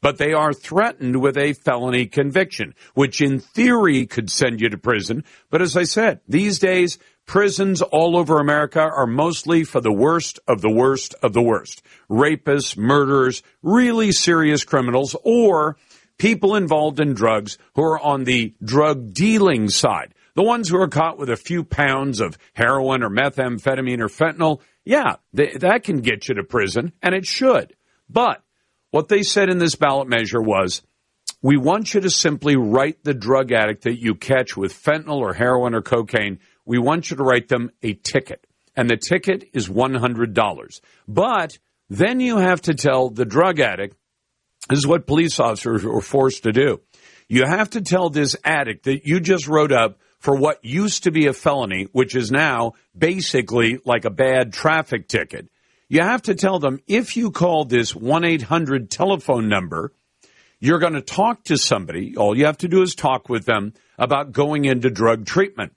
But they are threatened with a felony conviction, which in theory could send you to prison. But as I said, these days, prisons all over America are mostly for the worst of the worst of the worst. Rapists, murderers, really serious criminals, or people involved in drugs who are on the drug dealing side. The ones who are caught with a few pounds of heroin or methamphetamine or fentanyl, yeah, that can get you to prison, and it should. But what they said in this ballot measure was we want you to simply write the drug addict that you catch with fentanyl or heroin or cocaine, we want you to write them a ticket. And the ticket is $100. But then you have to tell the drug addict, this is what police officers were forced to do. You have to tell this addict that you just wrote up for what used to be a felony, which is now basically like a bad traffic ticket. You have to tell them if you call this 1 800 telephone number, you're going to talk to somebody. All you have to do is talk with them about going into drug treatment.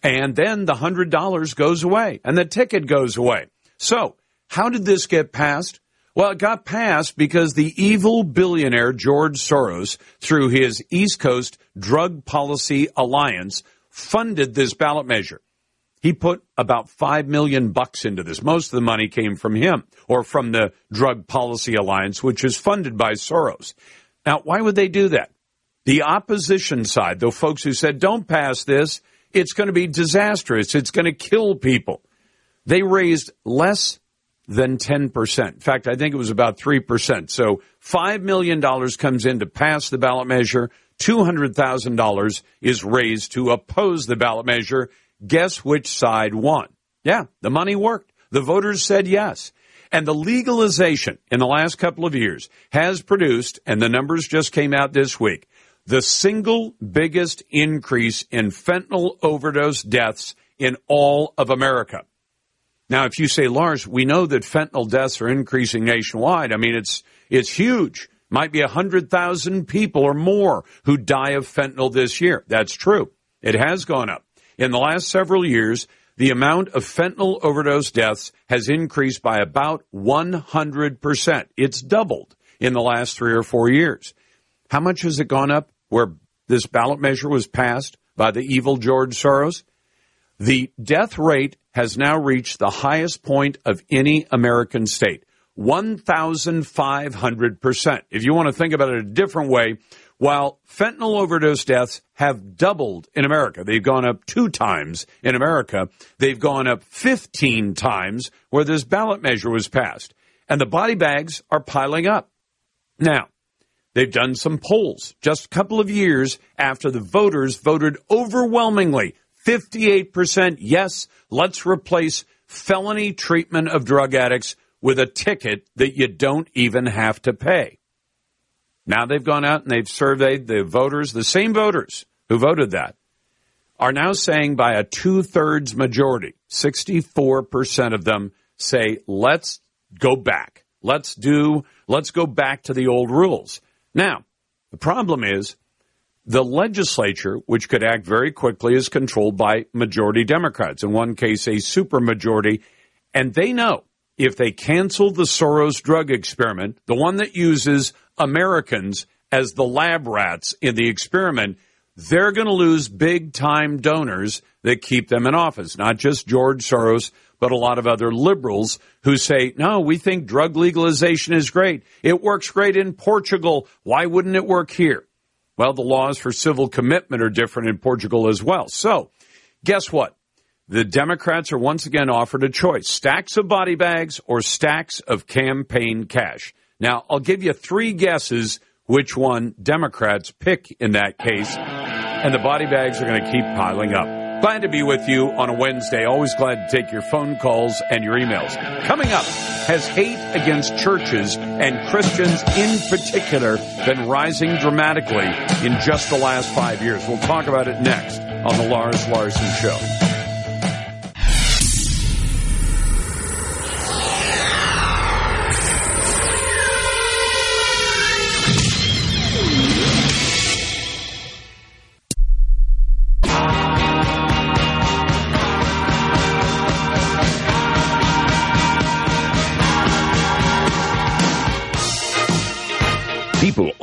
And then the $100 goes away and the ticket goes away. So, how did this get passed? Well, it got passed because the evil billionaire George Soros, through his East Coast Drug Policy Alliance, funded this ballot measure. He put about five million bucks into this. Most of the money came from him or from the Drug Policy Alliance, which is funded by Soros. Now, why would they do that? The opposition side, the folks who said, don't pass this, it's going to be disastrous, it's going to kill people. They raised less than 10%. In fact, I think it was about 3%. So $5 million comes in to pass the ballot measure. $200,000 is raised to oppose the ballot measure. Guess which side won? Yeah, the money worked. The voters said yes. And the legalization in the last couple of years has produced, and the numbers just came out this week, the single biggest increase in fentanyl overdose deaths in all of America. Now, if you say, Lars, we know that fentanyl deaths are increasing nationwide. I mean, it's, it's huge. Might be 100,000 people or more who die of fentanyl this year. That's true. It has gone up. In the last several years, the amount of fentanyl overdose deaths has increased by about 100%. It's doubled in the last three or four years. How much has it gone up where this ballot measure was passed by the evil George Soros? The death rate has now reached the highest point of any American state 1,500%. If you want to think about it a different way, while fentanyl overdose deaths have doubled in America, they've gone up two times in America, they've gone up 15 times where this ballot measure was passed. And the body bags are piling up. Now, they've done some polls just a couple of years after the voters voted overwhelmingly 58% yes, let's replace felony treatment of drug addicts with a ticket that you don't even have to pay. Now they've gone out and they've surveyed the voters, the same voters who voted that, are now saying by a two thirds majority, 64% of them say, let's go back. Let's do, let's go back to the old rules. Now, the problem is the legislature, which could act very quickly, is controlled by majority Democrats, in one case, a supermajority, and they know if they cancel the Soros drug experiment, the one that uses Americans as the lab rats in the experiment, they're going to lose big time donors that keep them in office. Not just George Soros, but a lot of other liberals who say, no, we think drug legalization is great. It works great in Portugal. Why wouldn't it work here? Well, the laws for civil commitment are different in Portugal as well. So, guess what? The Democrats are once again offered a choice stacks of body bags or stacks of campaign cash. Now, I'll give you three guesses which one Democrats pick in that case, and the body bags are going to keep piling up. Glad to be with you on a Wednesday. Always glad to take your phone calls and your emails. Coming up, has hate against churches and Christians in particular been rising dramatically in just the last five years? We'll talk about it next on the Lars Larson Show.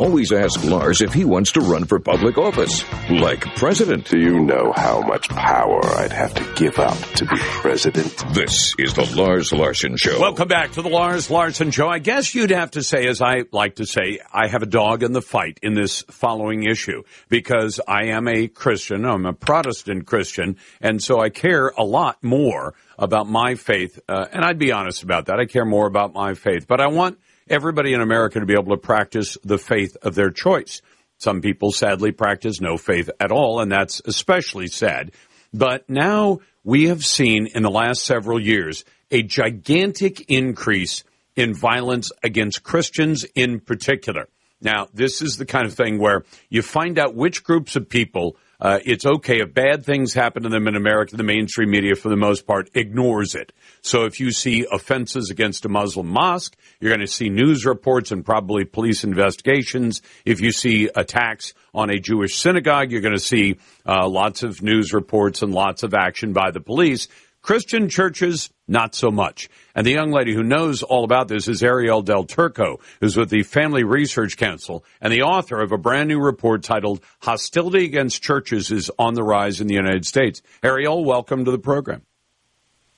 Always ask Lars if he wants to run for public office, like president. Do you know how much power I'd have to give up to be president? This is the Lars Larson Show. Welcome back to the Lars Larson Show. I guess you'd have to say, as I like to say, I have a dog in the fight in this following issue because I am a Christian. I'm a Protestant Christian, and so I care a lot more about my faith. Uh, and I'd be honest about that. I care more about my faith, but I want everybody in America to be able to practice the faith of their choice. Some people sadly practice no faith at all, and that's especially sad. But now we have seen in the last several years a gigantic increase in violence against Christians in particular. Now, this is the kind of thing where you find out which groups of people uh, it's okay if bad things happen to them in America. The mainstream media, for the most part, ignores it. So if you see offenses against a Muslim mosque, you're going to see news reports and probably police investigations. If you see attacks on a Jewish synagogue, you're going to see uh, lots of news reports and lots of action by the police. Christian churches, not so much. And the young lady who knows all about this is Ariel Del Turco, who's with the Family Research Council and the author of a brand new report titled Hostility Against Churches is on the Rise in the United States. Ariel, welcome to the program.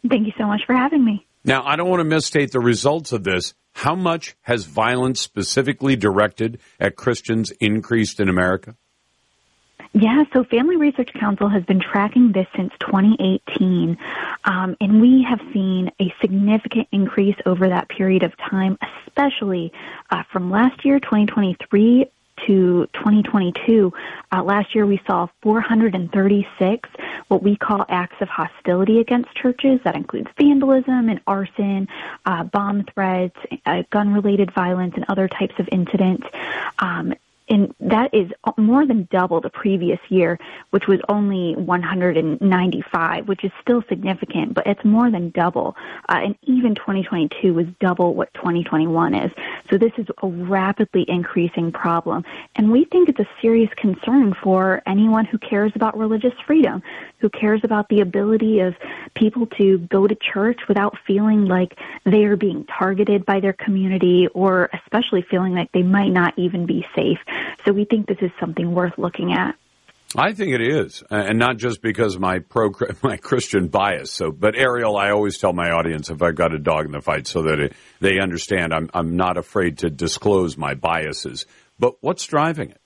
Thank you so much for having me. Now, I don't want to misstate the results of this. How much has violence specifically directed at Christians increased in America? Yeah, so Family Research Council has been tracking this since 2018, um, and we have seen a significant increase over that period of time, especially uh, from last year, 2023 to 2022, uh, last year we saw 436 what we call acts of hostility against churches. That includes vandalism and arson, uh, bomb threats, uh, gun-related violence, and other types of incidents. Um, and that is more than double the previous year, which was only 195, which is still significant, but it's more than double. Uh, and even 2022 was double what 2021 is. So this is a rapidly increasing problem. And we think it's a serious concern for anyone who cares about religious freedom, who cares about the ability of people to go to church without feeling like they are being targeted by their community or especially feeling like they might not even be safe. So we think this is something worth looking at. I think it is, and not just because my pro [LAUGHS] my Christian bias. So, but Ariel, I always tell my audience if I've got a dog in the fight, so that it, they understand I'm I'm not afraid to disclose my biases. But what's driving it?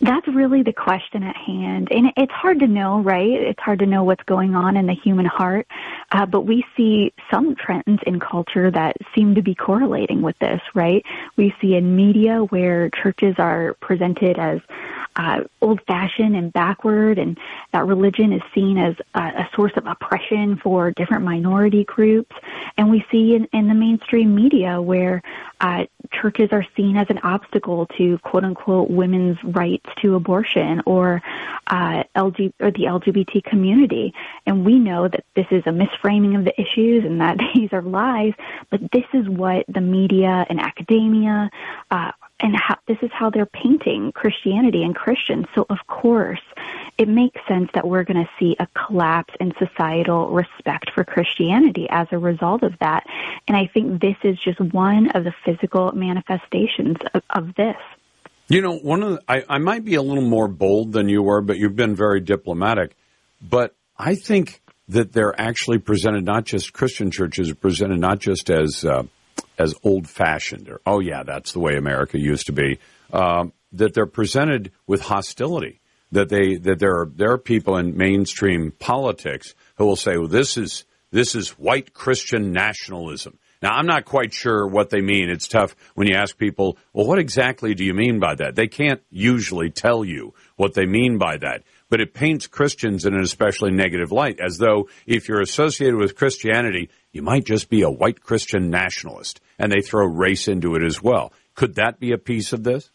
That's really the question at hand. And it's hard to know, right? It's hard to know what's going on in the human heart. Uh, but we see some trends in culture that seem to be correlating with this, right? We see in media where churches are presented as uh, old fashioned and backward, and that religion is seen as a, a, source of oppression for different minority groups. And we see in, in the mainstream media where uh, churches are seen as an obstacle to quote unquote women's rights to abortion or, uh, LG, or the LGBT community. And we know that this is a misframing of the issues and that [LAUGHS] these are lies, but this is what the media and academia, uh, and how, this is how they're painting Christianity and Christians. So of course, it makes sense that we're going to see a collapse in societal respect for Christianity as a result of that. And I think this is just one of the physical manifestations of, of this. You know, one of the, I, I might be a little more bold than you were, but you've been very diplomatic. But I think that they're actually presented not just Christian churches, presented not just as uh, as old fashioned or oh yeah, that's the way America used to be. Um, that they're presented with hostility. That they that there are there are people in mainstream politics who will say, well, this is this is white Christian nationalism. Now, I'm not quite sure what they mean. It's tough when you ask people, well, what exactly do you mean by that? They can't usually tell you what they mean by that. But it paints Christians in an especially negative light, as though if you're associated with Christianity, you might just be a white Christian nationalist. And they throw race into it as well. Could that be a piece of this?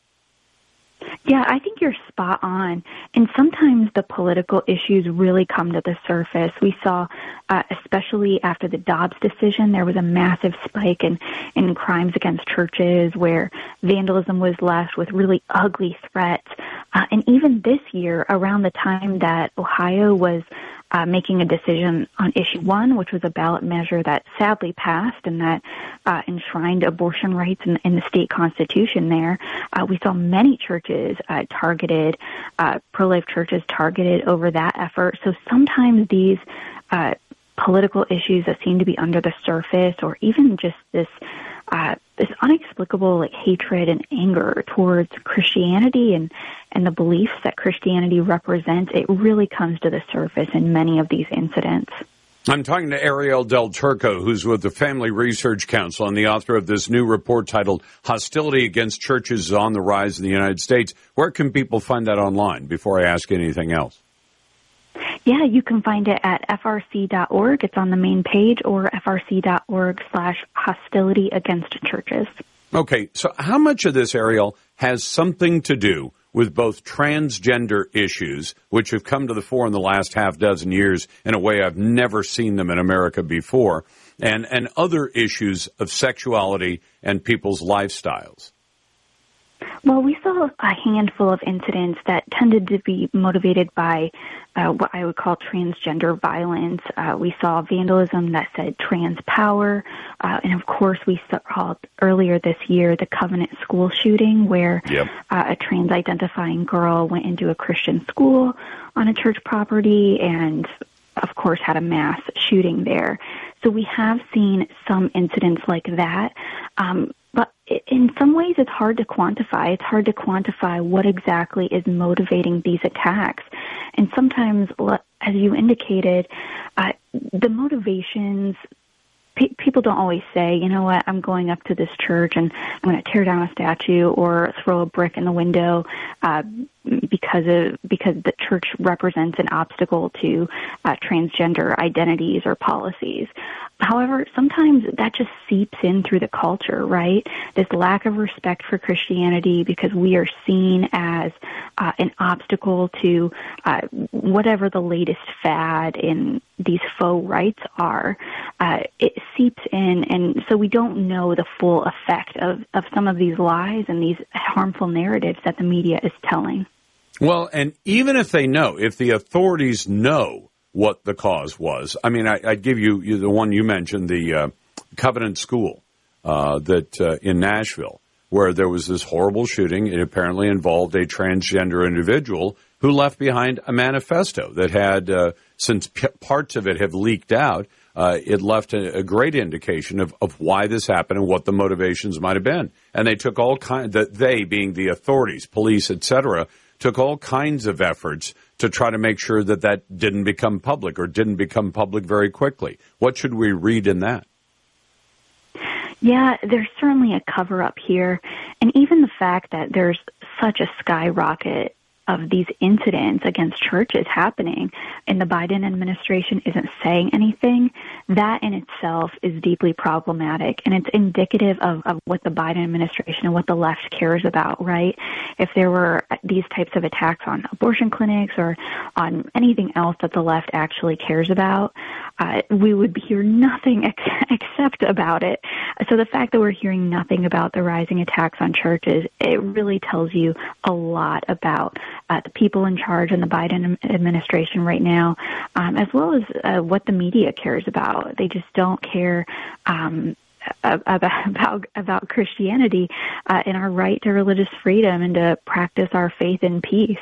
Yeah, I think you're spot on. And sometimes the political issues really come to the surface. We saw, uh, especially after the Dobbs decision, there was a massive spike in, in crimes against churches where vandalism was left with really ugly threats. Uh, and even this year, around the time that Ohio was uh, making a decision on issue one, which was a ballot measure that sadly passed and that uh, enshrined abortion rights in, in, the state constitution. There, uh, we saw many churches uh, targeted, uh, pro-life churches targeted over that effort. So sometimes these uh, political issues that seem to be under the surface, or even just this uh, this inexplicable like hatred and anger towards Christianity and and the beliefs that Christianity represents, it really comes to the surface in many of these incidents. I'm talking to Ariel Del Turco, who's with the Family Research Council and the author of this new report titled Hostility Against Churches is on the Rise in the United States. Where can people find that online before I ask anything else? Yeah, you can find it at frc.org. It's on the main page or frc.org slash hostility against churches. Okay, so how much of this, Ariel, has something to do with both transgender issues, which have come to the fore in the last half dozen years in a way I've never seen them in America before, and, and other issues of sexuality and people's lifestyles? Well, we saw a handful of incidents that tended to be motivated by uh, what I would call transgender violence. Uh, we saw vandalism that said trans power. Uh, and of course, we saw earlier this year the Covenant school shooting where yep. Uh, a trans identifying girl went into a Christian school on a church property and, of course, had a mass shooting there. So we have seen some incidents like that. Um, but in some ways, it's hard to quantify. It's hard to quantify what exactly is motivating these attacks. And sometimes, as you indicated, uh, the motivations pe- people don't always say, you know what, I'm going up to this church and I'm going to tear down a statue or throw a brick in the window uh, because of because the church represents an obstacle to uh, transgender identities or policies. However, sometimes that just seeps in through the culture, right? This lack of respect for Christianity because we are seen as uh, an obstacle to uh, whatever the latest fad in these faux rights are. Uh, it seeps in, and so we don't know the full effect of, of some of these lies and these harmful narratives that the media is telling. Well, and even if they know, if the authorities know what the cause was, I mean, I, would give you, you, the one you mentioned, the uh, Covenant School uh, that uh, in Nashville, where there was this horrible shooting. It apparently involved a transgender individual who left behind a manifesto that had, uh, since p- parts of it have leaked out, uh, it left a, a, great indication of, of why this happened and what the motivations might have been. And they took all kinds, that they being the authorities, police, etc., took all kinds of efforts to try to make sure that that didn't become public or didn't become public very quickly. What should we read in that? Yeah, there's certainly a cover up here. And even the fact that there's such a skyrocket of these incidents against churches happening and the Biden administration isn't saying anything, that in itself is deeply problematic. And it's indicative of, of what the Biden administration and what the left cares about, right? If there were these types of attacks on abortion clinics or on anything else that the left actually cares about, uh, we would hear nothing ex- [LAUGHS] except about it. So the fact that we're hearing nothing about the rising attacks on churches, it really tells you a lot about uh, the people in charge in the Biden administration right now, um, as well as uh, what the media cares about. They just don't care. Um, [LAUGHS] about about Christianity uh, and our right to religious freedom and to practice our faith in peace.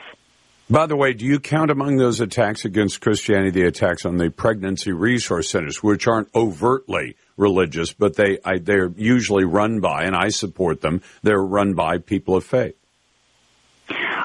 By the way, do you count among those attacks against Christianity the attacks on the pregnancy resource centers, which aren't overtly religious, but they I, they're usually run by, and I support them. They're run by people of faith.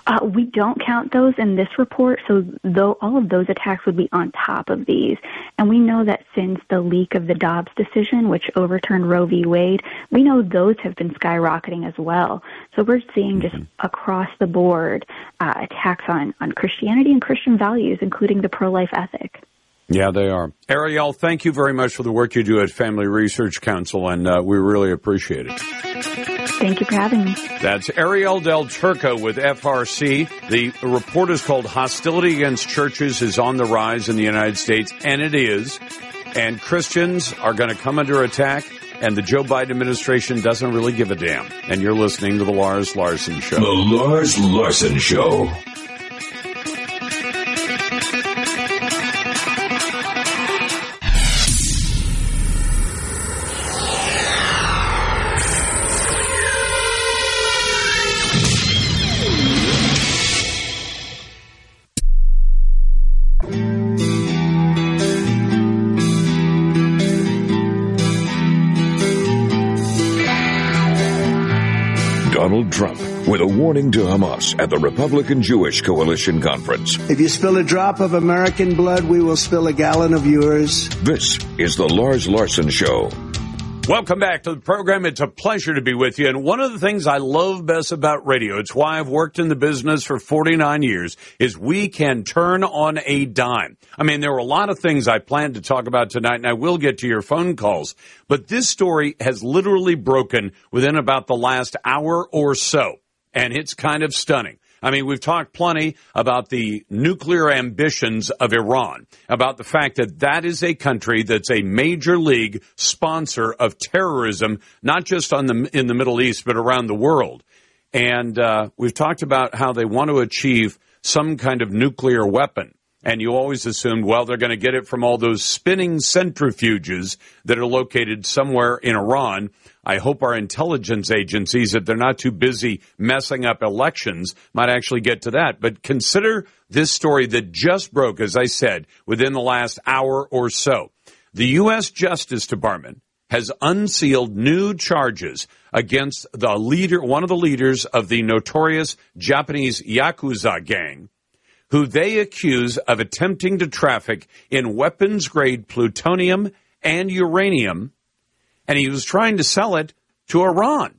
Uh, we don't count those in this report, so though all of those attacks would be on top of these. And we know that since the leak of the Dobbs decision, which overturned Roe v. Wade, we know those have been skyrocketing as well. So we're seeing just mm-hmm. across the board uh, attacks on, on Christianity and Christian values, including the pro-life ethic. Yeah, they are. Ariel, thank you very much for the work you do at Family Research Council, and uh, we really appreciate it. Thank you for having me. That's Ariel Del Turco with FRC. The report is called Hostility Against Churches is on the Rise in the United States, and it is. And Christians are going to come under attack, and the Joe Biden administration doesn't really give a damn. And you're listening to The Lars Larson Show. The Lars Larson Show. Warning to Hamas at the Republican Jewish Coalition Conference. If you spill a drop of American blood, we will spill a gallon of yours. This is the Lars Larson Show. Welcome back to the program. It's a pleasure to be with you. And one of the things I love best about radio, it's why I've worked in the business for 49 years, is we can turn on a dime. I mean, there were a lot of things I planned to talk about tonight, and I will get to your phone calls. But this story has literally broken within about the last hour or so. And it's kind of stunning. I mean, we've talked plenty about the nuclear ambitions of Iran, about the fact that that is a country that's a major league sponsor of terrorism, not just on the, in the Middle East, but around the world. And uh, we've talked about how they want to achieve some kind of nuclear weapon. And you always assumed, well, they're going to get it from all those spinning centrifuges that are located somewhere in Iran. I hope our intelligence agencies, if they're not too busy messing up elections, might actually get to that. But consider this story that just broke, as I said, within the last hour or so. The U.S. Justice Department has unsealed new charges against the leader, one of the leaders of the notorious Japanese Yakuza gang, who they accuse of attempting to traffic in weapons grade plutonium and uranium, and he was trying to sell it to Iran.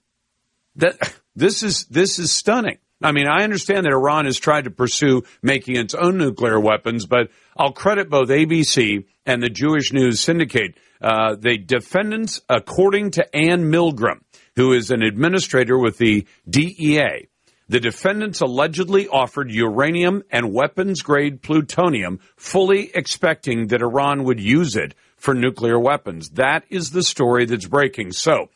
That this is this is stunning. I mean, I understand that Iran has tried to pursue making its own nuclear weapons, but I'll credit both ABC and the Jewish News Syndicate. Uh, the defendants, according to Anne Milgram, who is an administrator with the DEA, the defendants allegedly offered uranium and weapons grade plutonium, fully expecting that Iran would use it for nuclear weapons. That is the story that's breaking. So,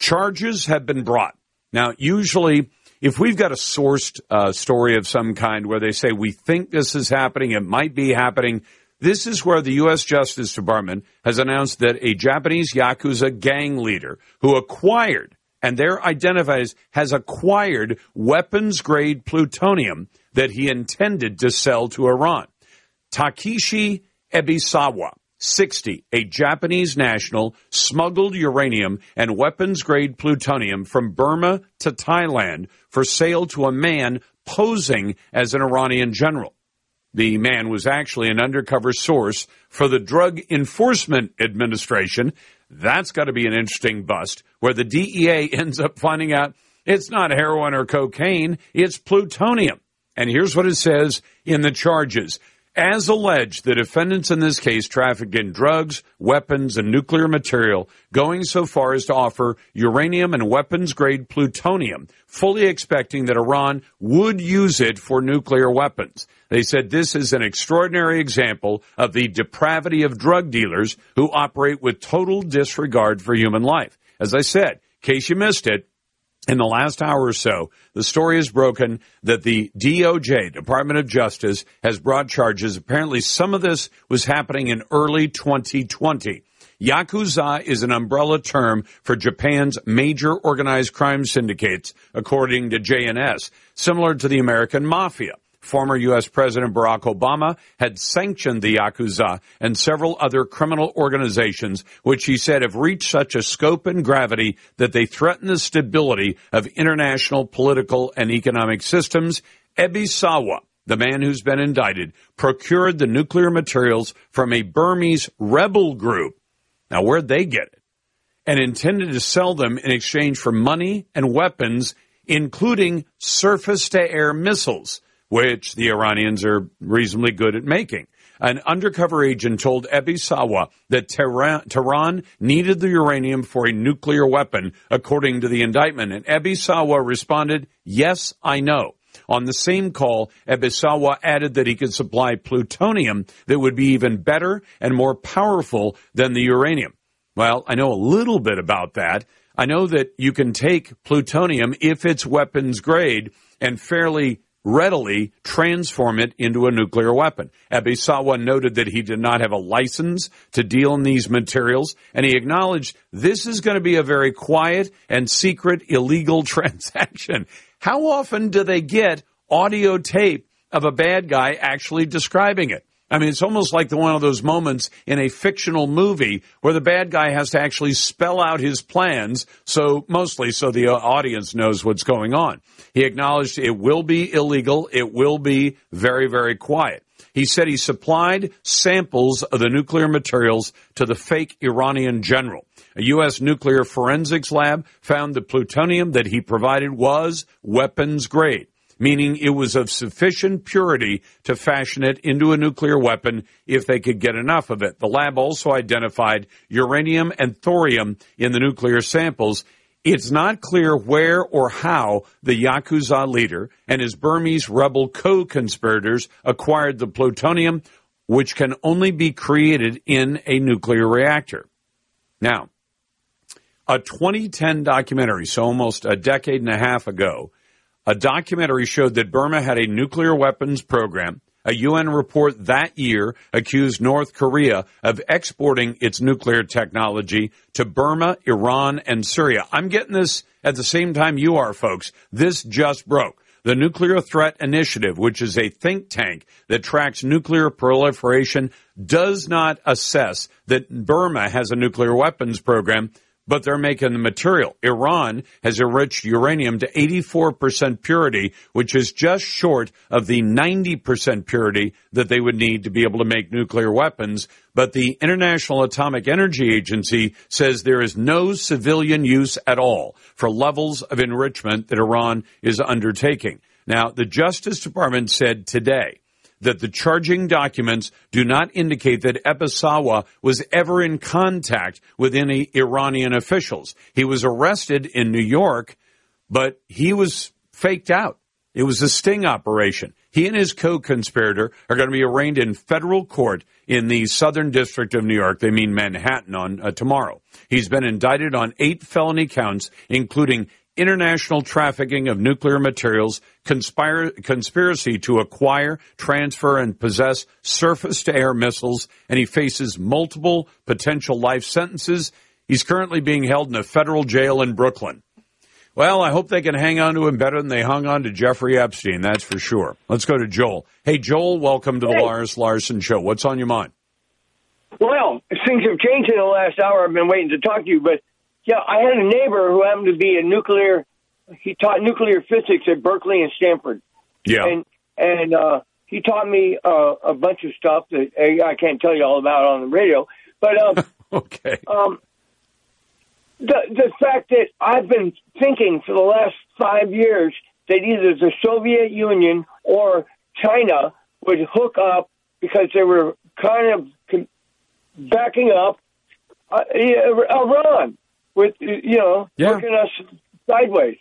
charges have been brought. Now, usually, if we've got a sourced uh, story of some kind where they say we think this is happening, it might be happening, this is where the U.S. Justice Department has announced that a Japanese Yakuza gang leader who acquired and they're identified as has acquired weapons grade plutonium that he intended to sell to Iran. Takeshi Ebisawa, 60, a Japanese national, smuggled uranium and weapons grade plutonium from Burma to Thailand for sale to a man posing as an Iranian general. The man was actually an undercover source for the Drug Enforcement Administration. That's got to be an interesting bust where the DEA [LAUGHS] ends up finding out it's not heroin or cocaine, it's plutonium. And here's what it says in the charges. As alleged, the defendants in this case trafficked in drugs, weapons, and nuclear material, going so far as to offer uranium and weapons grade plutonium, fully expecting that Iran would use it for nuclear weapons. They said this is an extraordinary example of the depravity of drug dealers who operate with total disregard for human life. As I said, in case you missed it, in the last hour or so, the story is broken that the DOJ, Department of Justice, has brought charges. Apparently, some of this was happening in early 2020. Yakuza is an umbrella term for Japan's major organized crime syndicates, according to JNS, similar to the American mafia. Former U.S. President Barack Obama had sanctioned the Yakuza and several other criminal organizations, which he said have reached such a scope and gravity that they threaten the stability of international political and economic systems. Ebisawa, the man who's been indicted, procured the nuclear materials from a Burmese rebel group. Now, where'd they get it? And intended to sell them in exchange for money and weapons, including surface to air missiles which the Iranians are reasonably good at making. An undercover agent told Ebisawa that Tehran, needed the uranium for a nuclear weapon, according to the indictment. And Ebisawa responded, Yes, I know. On the same call, Ebisawa added that he could supply plutonium that would be even better and more powerful than the uranium. Well, I know a little bit about that. I know that you can take plutonium if it's weapons grade and fairly readily transform it into a nuclear weapon. Ebisawa noted that he did not have a license to deal in these materials, and he acknowledged this is going to be a very quiet and secret illegal [LAUGHS] transaction. How often do they get audio tape of a bad guy actually describing it? I mean, it's almost like the one of those moments in a fictional movie where the bad guy has to actually spell out his plans, so mostly so the uh, audience knows what's going on. He acknowledged it will be illegal. It will be very, very quiet. He said he supplied samples of the nuclear materials to the fake Iranian general. A U.S. nuclear forensics lab found the plutonium that he provided was weapons grade meaning it was of sufficient purity to fashion it into a nuclear weapon if they could get enough of it. The lab also identified uranium and thorium in the nuclear samples. It's not clear where or how the Yakuza leader and his Burmese rebel co conspirators acquired the plutonium, which can only be created in a nuclear reactor. Now, a 2010 documentary, so almost a decade and a half ago, a documentary showed that Burma had a nuclear weapons program. A UN report that year accused North Korea of exporting its nuclear technology to Burma, Iran, and Syria. I'm getting this at the same time you are, folks. This just broke. The Nuclear Threat Initiative, which is a think tank that tracks nuclear proliferation, does not assess that Burma has a nuclear weapons program but they're making the material. Iran has enriched uranium to 84% purity, which is just short of the 90% purity that they would need to be able to make nuclear weapons. But the International Atomic Energy Agency says there is no civilian use at all for levels of enrichment that Iran is undertaking. Now, the Justice Department said today that the charging documents do not indicate that Ebisawa was ever in contact with any Iranian officials. He was arrested in New York, but he was faked out. It was a sting operation. He and his co-conspirator are going to be arraigned in federal court in the Southern District of New York. They mean Manhattan on uh, tomorrow. He's been indicted on eight felony counts, including international trafficking of nuclear materials, conspire, conspiracy to acquire, transfer, and possess surface to air missiles, and he faces multiple potential life sentences. He's currently being held in a federal jail in Brooklyn. Well, I hope they can hang on to him better than they hung on to Jeffrey Epstein. That's for sure. Let's go to Joel. Hey, Joel, welcome to the Hey. Lars Larson Show. What's on your mind? Well, things have changed in the last hour. I've been waiting to talk to you, but yeah, I had a neighbor who happened to be a nuclear. He taught nuclear physics at Berkeley and Stanford. Yeah. And and uh, he taught me uh, a bunch of stuff that I I can't tell you all about on the radio. But um, [LAUGHS] okay. Um, the the fact that I've been thinking for the last five years that either the Soviet Union or China would hook up because they were kind of backing up uh, Iran with you know Yeah. working us sideways.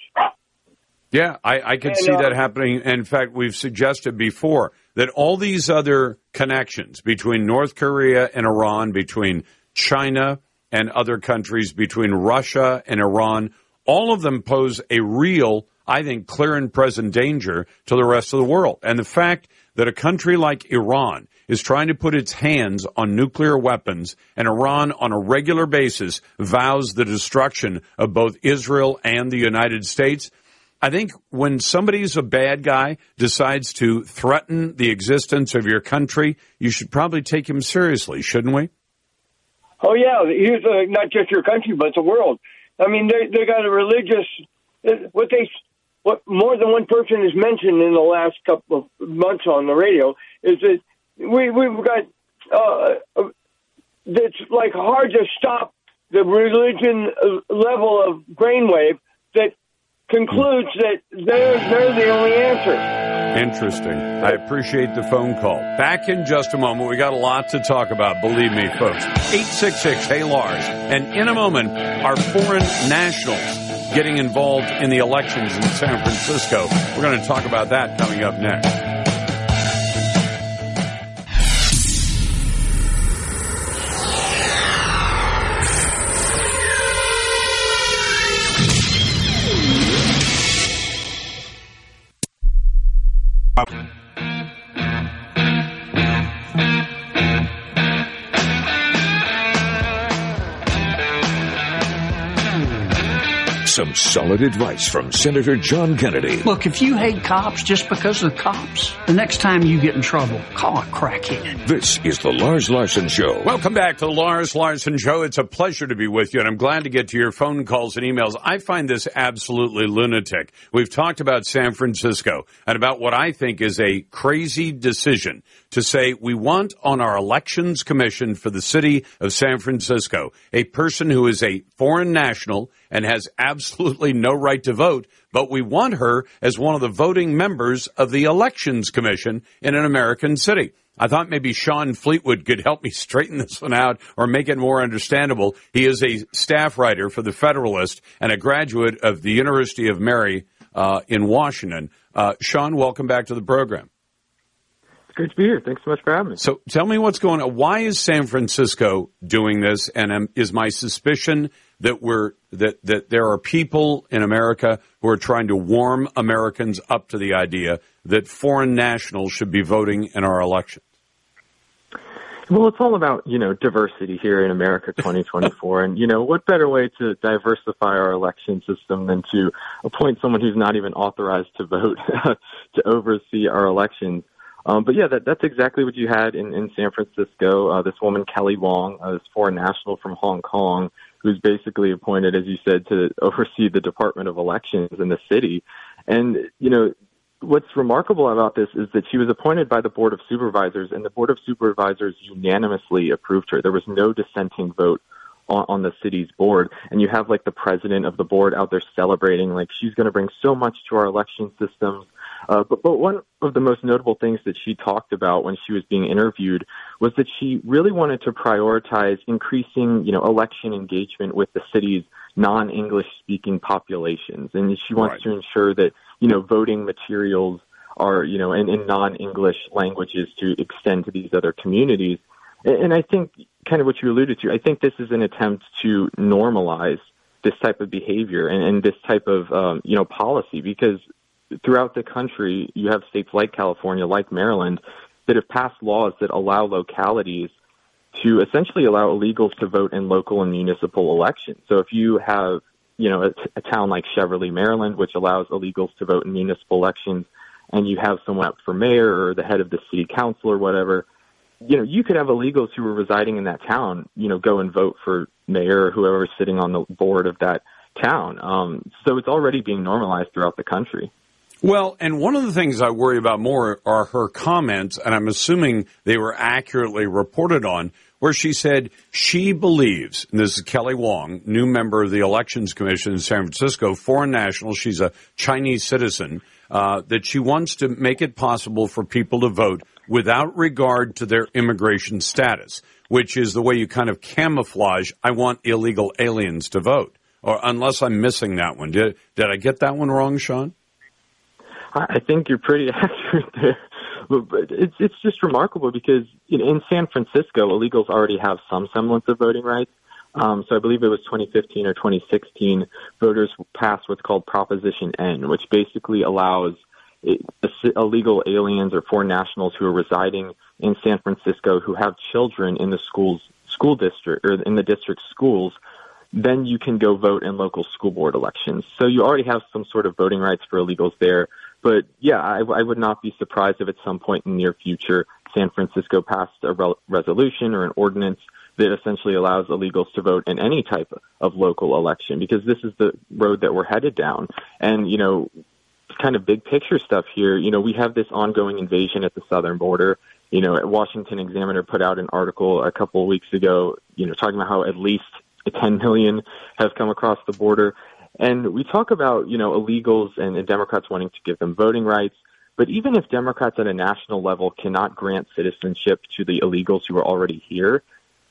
Yeah, I, I can And, see uh, that happening. In fact, we've suggested before that all these other connections between North Korea and Iran, between China and other countries, between Russia and Iran, all of them pose a real, I think, clear and present danger to the rest of the world. And the fact that a country like Iran is trying to put its hands on nuclear weapons and Iran on a regular basis vows the destruction of both Israel and the United States. I think when somebody's a bad guy decides to threaten the existence of your country, you should probably take him seriously, shouldn't we? Oh yeah, here's uh, not just your country, but the world. I mean, they they got a religious what they what more than one person has mentioned in the last couple of months on the radio is that we we've got uh, that's like hard to stop the religion level of brainwave that concludes that they're they're the only answer. Interesting. I appreciate the phone call. Back in just a moment. We got a lot to talk about, believe me, folks. 866 Hey Lars. And in a moment, our foreign nationals getting involved in the elections in San Francisco. We're going to talk about that coming up next. problem. Some solid advice from Senator John Kennedy. Look, if you hate cops just because of the cops, the next time you get in trouble, call a crackhead. This is the Lars Larson Show. Welcome back to the Lars Larson Show. It's a pleasure to be with you, and I'm glad to get to your phone calls and emails. I find this absolutely lunatic. We've talked about San Francisco and about what I think is a crazy decision to say we want on our elections commission for the city of San Francisco a person who is a foreign national and has absolutely no right to vote, but we want her as one of the voting members of the elections commission in an American city. I thought maybe Sean Fleetwood could help me [LAUGHS] straighten this one out or make it more understandable. He is a staff writer for the Federalist and a graduate of the University of Mary uh, in Washington. Uh, Sean, welcome back to the program. It's great to be here. Thanks so much for having me. So tell me what's going on. Why is San Francisco doing this? And um, is my suspicion that we're that that there are people in America who are trying to warm Americans up to the idea that foreign nationals should be voting in our elections? Well, it's all about, you know, diversity here in America [LAUGHS] 2024. and, you know, what better way to diversify our election system than to appoint someone who's not even authorized to vote [LAUGHS] to oversee our elections? Um, but yeah, that, that's exactly what you had in, in San Francisco. Uh, this woman, Kelly Wong, uh, this foreign national from Hong Kong, who's basically appointed, as you said, to oversee the Department of Elections in the city. And, you know, what's remarkable about this is that she was appointed by the Board of Supervisors, and the Board of Supervisors unanimously approved her. There was no dissenting vote on, on the city's board. And you have like the president of the board out there celebrating, like she's going to bring so much to our election systems. Uh, but, but one of the most notable things that she talked about when she was being interviewed was that she really wanted to prioritize increasing, you know, election engagement with the city's non-English speaking populations. And she wants Right. to ensure that, you know, voting materials are, you know, in, in non-English languages to extend to these other communities. And, and I think kind of what you alluded to, I think this is an attempt to normalize this type of behavior and, and this type of, um, you know, policy because throughout the country, you have states like California, like Maryland, that have passed laws that allow localities to essentially allow illegals to vote in local and municipal elections. So if you have you know, a, a town like Cheverly, Maryland, which allows illegals to vote in municipal elections, and you have someone up for mayor or the head of the city council or whatever, you know, you could have illegals who are residing in that town, you know, go and vote for mayor or whoever's sitting on the board of that town. Um, so it's already being normalized throughout the country. Well, and one of the things I worry about more are her comments, and I'm assuming they were accurately reported on, where she said she believes, and this is Kelly Wong, new member of the Elections Commission in San Francisco, foreign national, she's a Chinese citizen, uh, that she wants to make it possible for people to vote without regard to their immigration status, which is the way you kind of camouflage, I want illegal aliens to vote. Or unless I'm missing that one. Did, did I get that one wrong, Sean? I think you're pretty [LAUGHS] accurate there. But it's it's just remarkable because in San Francisco, illegals already have some semblance of voting rights. Um, so I believe it was 2015 or 2016, voters passed what's called Proposition N, which basically allows illegal aliens or foreign nationals who are residing in San Francisco who have children in the schools school district or in the district schools then you can go vote in local school board elections. So you already have some sort of voting rights for illegals there. But yeah, I, I would not be surprised if at some point in the near future, San Francisco passed a re- resolution or an ordinance that essentially allows illegals to vote in any type of local election because this is the road that we're headed down. And, you know, kind of big picture stuff here, you know, we have this ongoing invasion at the southern border. You know, Washington Examiner put out an article a couple of weeks ago, you know, talking about how at least 10 million have come across the border. And we talk about, you know, illegals and, and Democrats wanting to give them voting rights. But even if Democrats at a national level cannot grant citizenship to the illegals who are already here,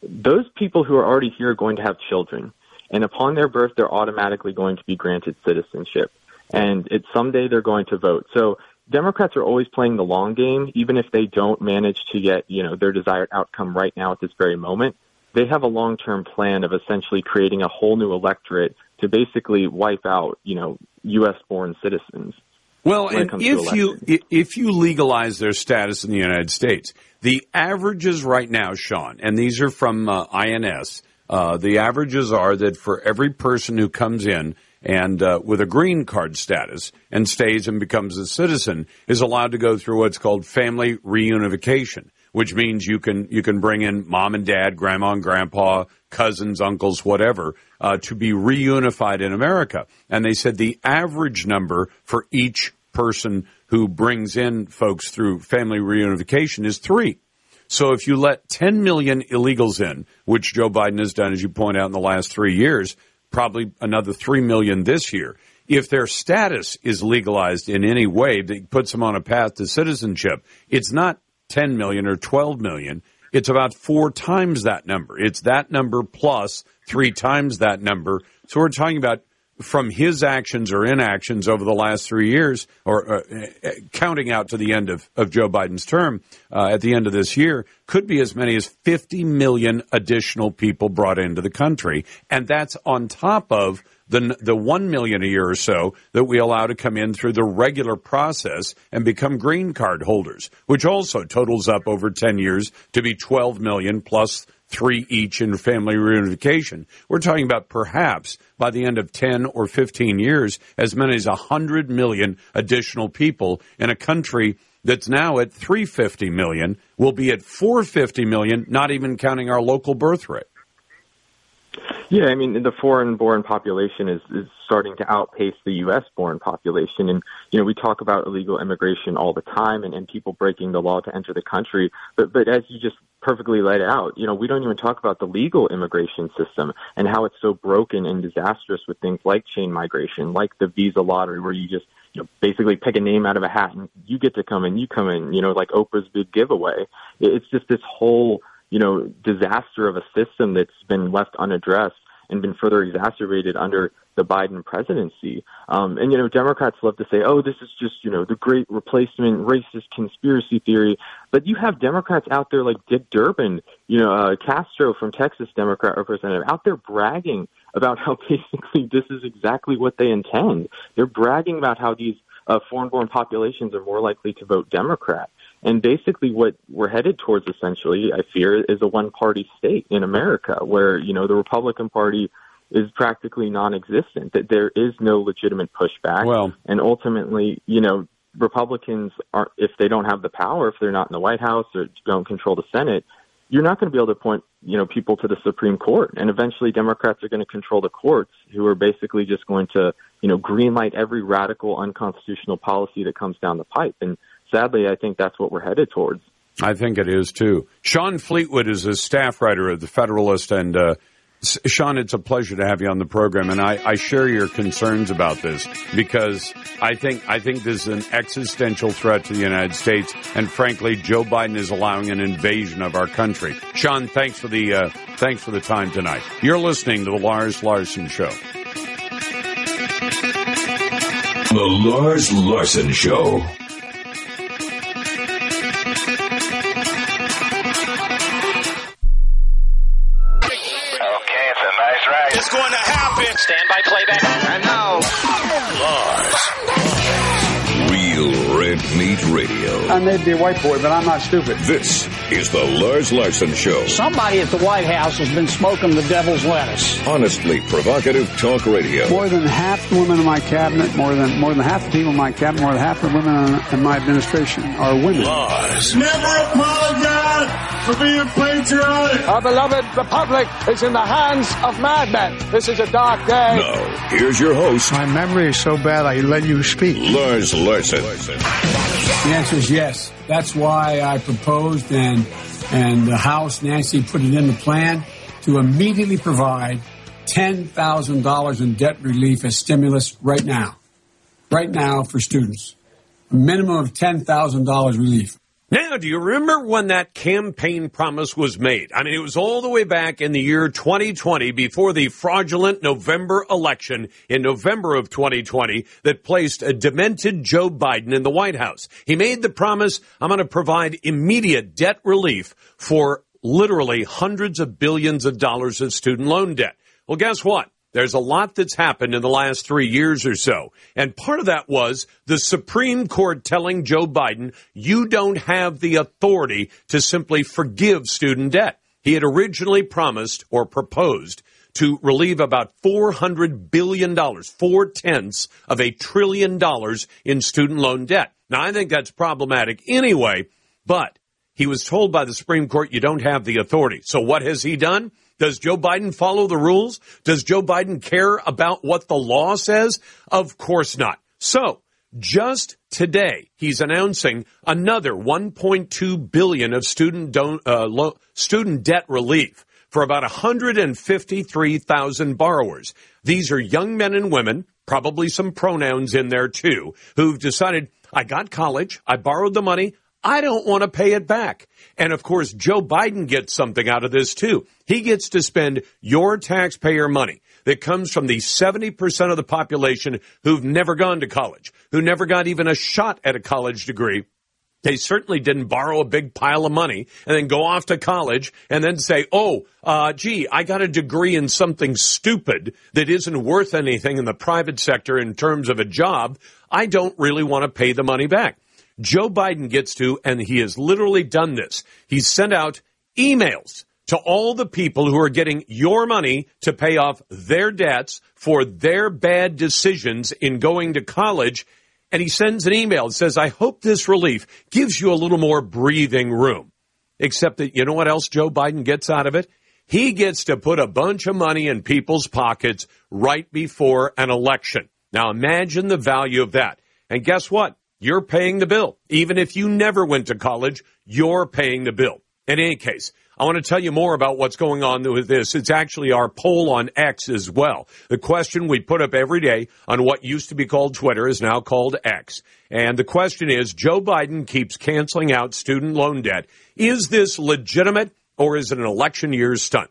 those people who are already here are going to have children. And upon their birth, they're automatically going to be granted citizenship. And it's someday they're going to vote. So Democrats are always playing the long game, even if they don't manage to get, you know, their desired outcome right now at this very moment they have a long-term plan of essentially creating a whole new electorate to basically wipe out, you know, U.S.-born citizens. Well, and if you if you legalize their status in the United States, the averages right now, Sean, and these are from uh, INS, uh, the averages are that for every person who comes in and uh, with a green card status and stays and becomes a citizen is allowed to go through what's called family reunification which means you can you can bring in mom and dad, grandma and grandpa, cousins, uncles, whatever, uh, to be reunified in America. And they said the average number for each person who brings in folks through family reunification is three. So if you let 10 million illegals in, which Joe Biden has done, as you point out, in the last three years, probably another 3 million this year. If their status is legalized in any way that puts them on a path to citizenship, it's not 10 million or 12 million. It's about four times that number. It's that number plus three times that number. So we're talking about from his actions or inactions over the last three years, or uh, uh, counting out to the end of, of Joe Biden's term uh, at the end of this year, could be as many as 50 million additional people brought into the country. And that's on top of the the one million a year or so that we allow to come in through the regular process and become green card holders, which also totals up over ten years to be twelve million plus three each in family reunification. We're talking about perhaps by the end of 10 or 15 years, as many as 100 million additional people in a country that's now at 350 million will be at 450 million, not even counting our local birth rate. Yeah, I mean, the foreign-born population is, is starting to outpace the U.S.-born population. And, you know, we talk about illegal immigration all the time and, and people breaking the law to enter the country. But, but as you just perfectly laid out, you know, we don't even talk about the legal immigration system and how it's so broken and disastrous with things like chain migration, like the visa lottery, where you just, you know, basically pick a name out of a hat and you get to come and you come in, you know, like Oprah's big giveaway. It's just this whole you know, disaster of a system that's been left unaddressed and been further exacerbated under the Biden presidency. Um, and, you know, Democrats love to say, oh, this is just, you know, the great replacement racist conspiracy theory. But you have Democrats out there like Dick Durbin, you know, uh, Castro from Texas, Democrat representative, out there bragging about how [LAUGHS] basically this is exactly what they intend. They're bragging about how these uh, foreign-born populations are more likely to vote Democrat. And basically, what we're headed towards, essentially, I fear, is a one-party state in America, where you know the Republican Party is practically non-existent. That there is no legitimate pushback. Well, and ultimately, you know, Republicans are if they don't have the power, if they're not in the White House or don't control the Senate, you're not going to be able to point, you know, people to the Supreme Court. And eventually Democrats are going to control the courts who are basically just going to, you know, greenlight every radical unconstitutional policy that comes down the pipe. And sadly, I think that's what we're headed towards. I think it is too. Sean Fleetwood is a staff writer of the Federalist, and uh, Sean, it's a pleasure to have you on the program, and I, I, share your concerns about this because I think I think this is an existential threat to the United States, and frankly, Joe Biden is allowing an invasion of our country. Sean, thanks for the uh, thanks for the time tonight. You're listening to the Lars Larson Show. The Lars Larson Show. I may be a white boy, but I'm not stupid. This is the Lars Larson Show. Somebody at the White House has been smoking the devil's lettuce. Honestly provocative talk radio. More than half the women in my cabinet, more than more than half the people in my cabinet, more than half the women in my administration are women. Lars. Never apologize for being patriotic. Our beloved republic is in the hands of madmen. This is a dark day. Now, here's your host. My memory is so bad I let you speak. Lars Larson. The answer is yes. That's why I proposed and and the House, Nancy put it in the plan to immediately provide $10,000 in debt relief as stimulus right now. Right now for students. A minimum of $10,000 relief. Now, do you remember when that campaign promise was made? I mean, it was all the way back in the year 2020 before the fraudulent November election in November of 2020 that placed a demented Joe Biden in the White House. He made the promise, I'm going to provide immediate debt relief for literally hundreds of billions of dollars of student loan debt. Well, guess what? There's a lot that's happened in the last three years or so. And part of that was the Supreme Court telling Joe Biden, you don't have the authority to simply forgive student debt. He had originally promised or proposed to relieve about $400 billion, four tenths of a trillion dollars in student loan debt. Now, I think that's problematic anyway, but he was told by the Supreme Court, you don't have the authority. So what has he done? Does Joe Biden follow the rules? Does Joe Biden care about what the law says? Of course not. So, just today, he's announcing another 1.2 billion of student don- uh, lo- student debt relief for about 153,000 borrowers. These are young men and women, probably some pronouns in there too, who've decided, I got college, I borrowed the money, I don't want to pay it back. And of course, Joe Biden gets something out of this too. He gets to spend your taxpayer money that comes from the 70% of the population who've never gone to college, who never got even a shot at a college degree. They certainly didn't borrow a big pile of money and then go off to college and then say, oh, uh, gee, I got a degree in something stupid that isn't worth anything in the private sector in terms of a job. I don't really want to pay the money back. Joe Biden gets to, and he has literally done this. He's sent out emails to all the people who are getting your money to pay off their debts for their bad decisions in going to college. And he sends an email that says, I hope this relief gives you a little more breathing room. Except that you know what else Joe Biden gets out of it? He gets to put a bunch of money in people's pockets right before an election. Now imagine the value of that. And guess what? You're paying the bill. Even if you never went to college, you're paying the bill. In any case, I want to tell you more about what's going on with this. It's actually our poll on X as well. The question we put up every day on what used to be called Twitter is now called X. And the question is Joe Biden keeps canceling out student loan debt. Is this legitimate or is it an election year stunt?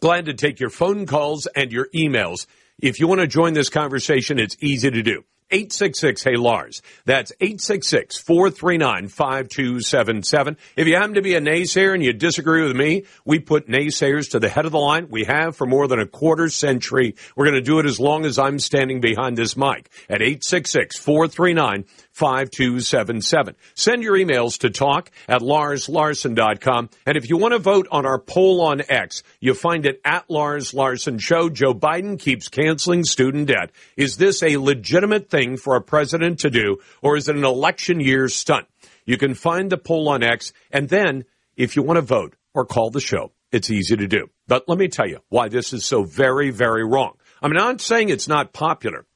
Glad to take your phone calls and your emails. If you want to join this conversation, it's easy to do. 866 Hey Lars. That's 866 439 5277. If you happen to be a naysayer and you disagree with me, we put naysayers to the head of the line. We have for more than a quarter century. We're going to do it as long as I'm standing behind this mic at 866 439 5277. Send your emails to talk at larslarson.com. And if you want to vote on our poll on X, you find it at Lars Larson Show. Joe Biden keeps canceling student debt. Is this a legitimate thing for a president to do, or is it an election year stunt? You can find the poll on X, and then if you want to vote or call the show, it's easy to do. But let me tell you why this is so very, very wrong. I'm not saying it's not popular.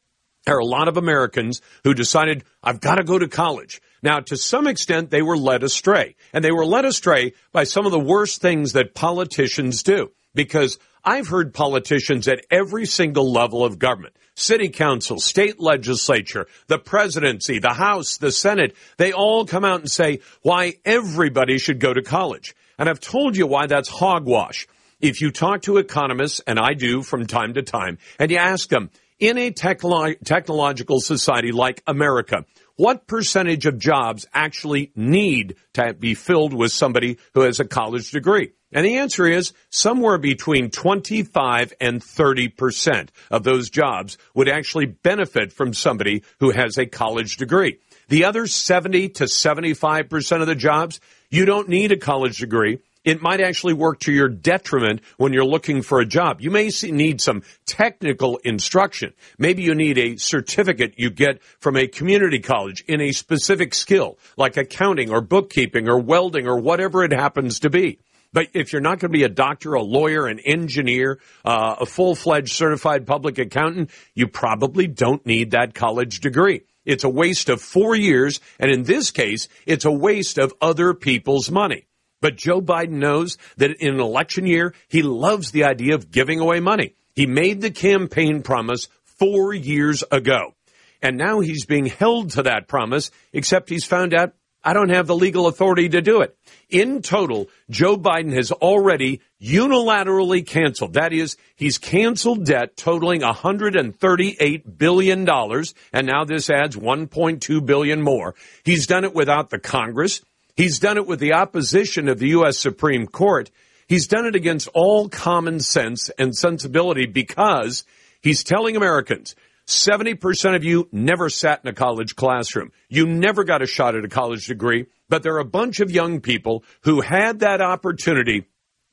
There are a lot of Americans who decided, I've got to go to college. Now, to some extent, they were led astray. And they were led astray by some of the worst things that politicians do. Because I've heard politicians at every single level of government, city council, state legislature, the presidency, the House, the Senate, they all come out and say why everybody should go to college. And I've told you why that's hogwash. If you talk to economists, and I do from time to time, and you ask them, in a technolo- technological society like America, what percentage of jobs actually need to be filled with somebody who has a college degree? And the answer is somewhere between 25 and 30 percent of those jobs would actually benefit from somebody who has a college degree. The other 70 to 75 percent of the jobs, you don't need a college degree it might actually work to your detriment when you're looking for a job. You may need some technical instruction. Maybe you need a certificate you get from a community college in a specific skill, like accounting or bookkeeping or welding or whatever it happens to be. But if you're not going to be a doctor, a lawyer, an engineer, uh, a full-fledged certified public accountant, you probably don't need that college degree. It's a waste of four years, and in this case, it's a waste of other people's money. But Joe Biden knows that in an election year, he loves the idea of giving away money. He made the campaign promise four years ago. And now he's being held to that promise, except he's found out I don't have the legal authority to do it. In total, Joe Biden has already unilaterally canceled. That is, he's canceled debt totaling $138 billion. And now this adds 1.2 billion more. He's done it without the Congress. He's done it with the opposition of the U.S. Supreme Court. He's done it against all common sense and sensibility because he's telling Americans 70% of you never sat in a college classroom. You never got a shot at a college degree, but there are a bunch of young people who had that opportunity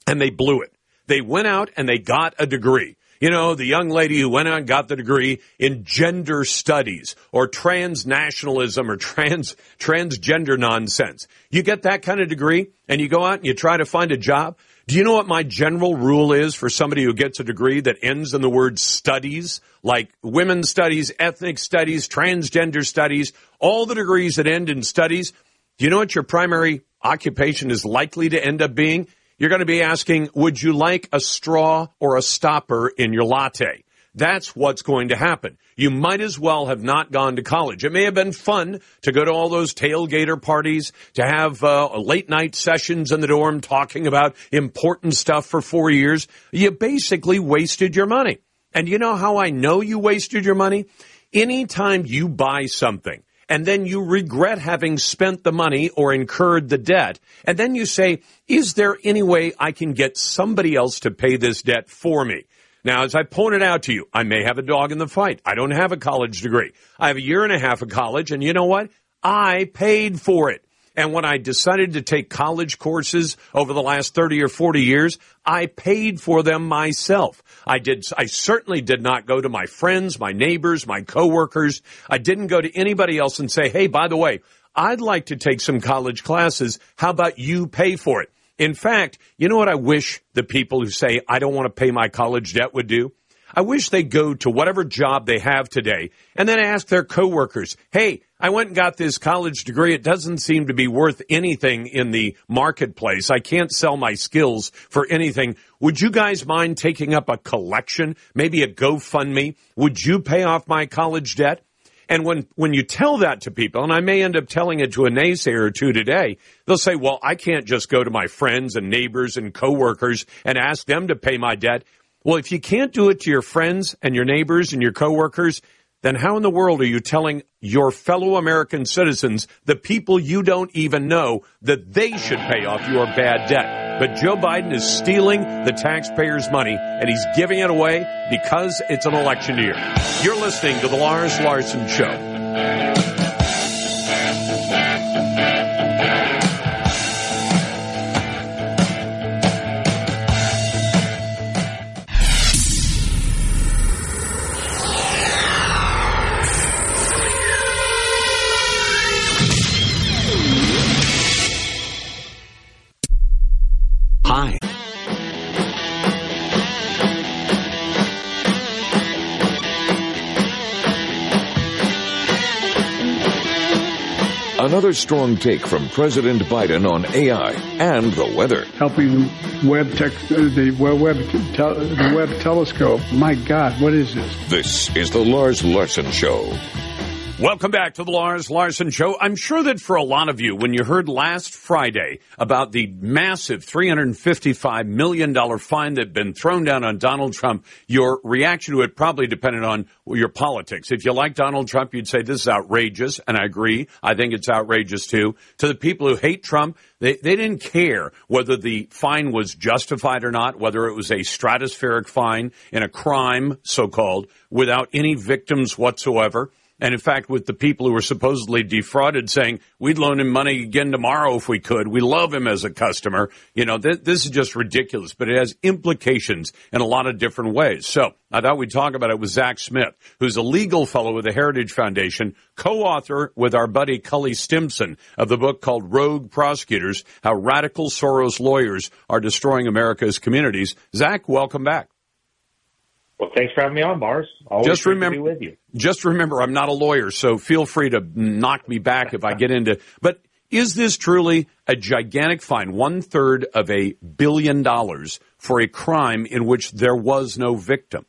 and they blew it. They went out and they got a degree. You know, the young lady who went out and got the degree in gender studies or transnationalism or trans, transgender nonsense. You get that kind of degree and you go out and you try to find a job. Do you know what my general rule is for somebody who gets a degree that ends in the word studies, like women's studies, ethnic studies, transgender studies, all the degrees that end in studies? Do you know what your primary occupation is likely to end up being? You're going to be asking, would you like a straw or a stopper in your latte? That's what's going to happen. You might as well have not gone to college. It may have been fun to go to all those tailgater parties, to have uh, late night sessions in the dorm talking about important stuff for four years. You basically wasted your money. And you know how I know you wasted your money? Anytime you buy something and then you regret having spent the money or incurred the debt. And then you say, is there any way I can get somebody else to pay this debt for me? Now, as I pointed out to you, I may have a dog in the fight. I don't have a college degree. I have a year and a half of college, and you know what? I paid for it. And when I decided to take college courses over the last 30 or 40 years, I paid for them myself. I did, I certainly did not go to my friends, my neighbors, my coworkers. I didn't go to anybody else and say, Hey, by the way, I'd like to take some college classes. How about you pay for it? In fact, you know what I wish the people who say, I don't want to pay my college debt would do? I wish they'd go to whatever job they have today and then ask their coworkers, hey, I went and got this college degree. It doesn't seem to be worth anything in the marketplace. I can't sell my skills for anything. Would you guys mind taking up a collection, maybe a GoFundMe? Would you pay off my college debt? And when, when you tell that to people, and I may end up telling it to a naysayer or two today, they'll say, well, I can't just go to my friends and neighbors and coworkers and ask them to pay my debt. Well, if you can't do it to your friends and your neighbors and your coworkers, then how in the world are you telling your fellow American citizens, the people you don't even know, that they should pay off your bad debt? But Joe Biden is stealing the taxpayers' money and he's giving it away because it's an election year. You're listening to The Lars Larson Show. Hi. Another strong take from President Biden on AI and the weather. Helping web tech, uh, the web, tel- the Webb telescope. My God, what is this? This is the Lars Larson Show. Welcome back to the Lars Larson Show. I'm sure that for a lot of you, when you heard last Friday about the massive $355 million fine that had been thrown down on Donald Trump, your reaction to it probably depended on your politics. If you like Donald Trump, you'd say this is outrageous, and I agree. I think it's outrageous too. To the people who hate Trump, they, they didn't care whether the fine was justified or not, whether it was a stratospheric fine in a crime, so called, without any victims whatsoever. And in fact, with the people who were supposedly defrauded saying, we'd loan him money again tomorrow if we could. We love him as a customer. You know, th- this is just ridiculous, but it has implications in a lot of different ways. So I thought we'd talk about it with Zach Smith, who's a legal fellow with the Heritage Foundation, co-author with our buddy Cully Stimson of the book called Rogue Prosecutors, How Radical Soros Lawyers Are Destroying America's Communities. Zach, welcome back. Well, thanks for having me on, Lars. Always just remember, with you. Just remember, I'm not a lawyer, so feel free to knock me back if I get into. But is this truly a gigantic fine, one third of a billion dollars for a crime in which there was no victim?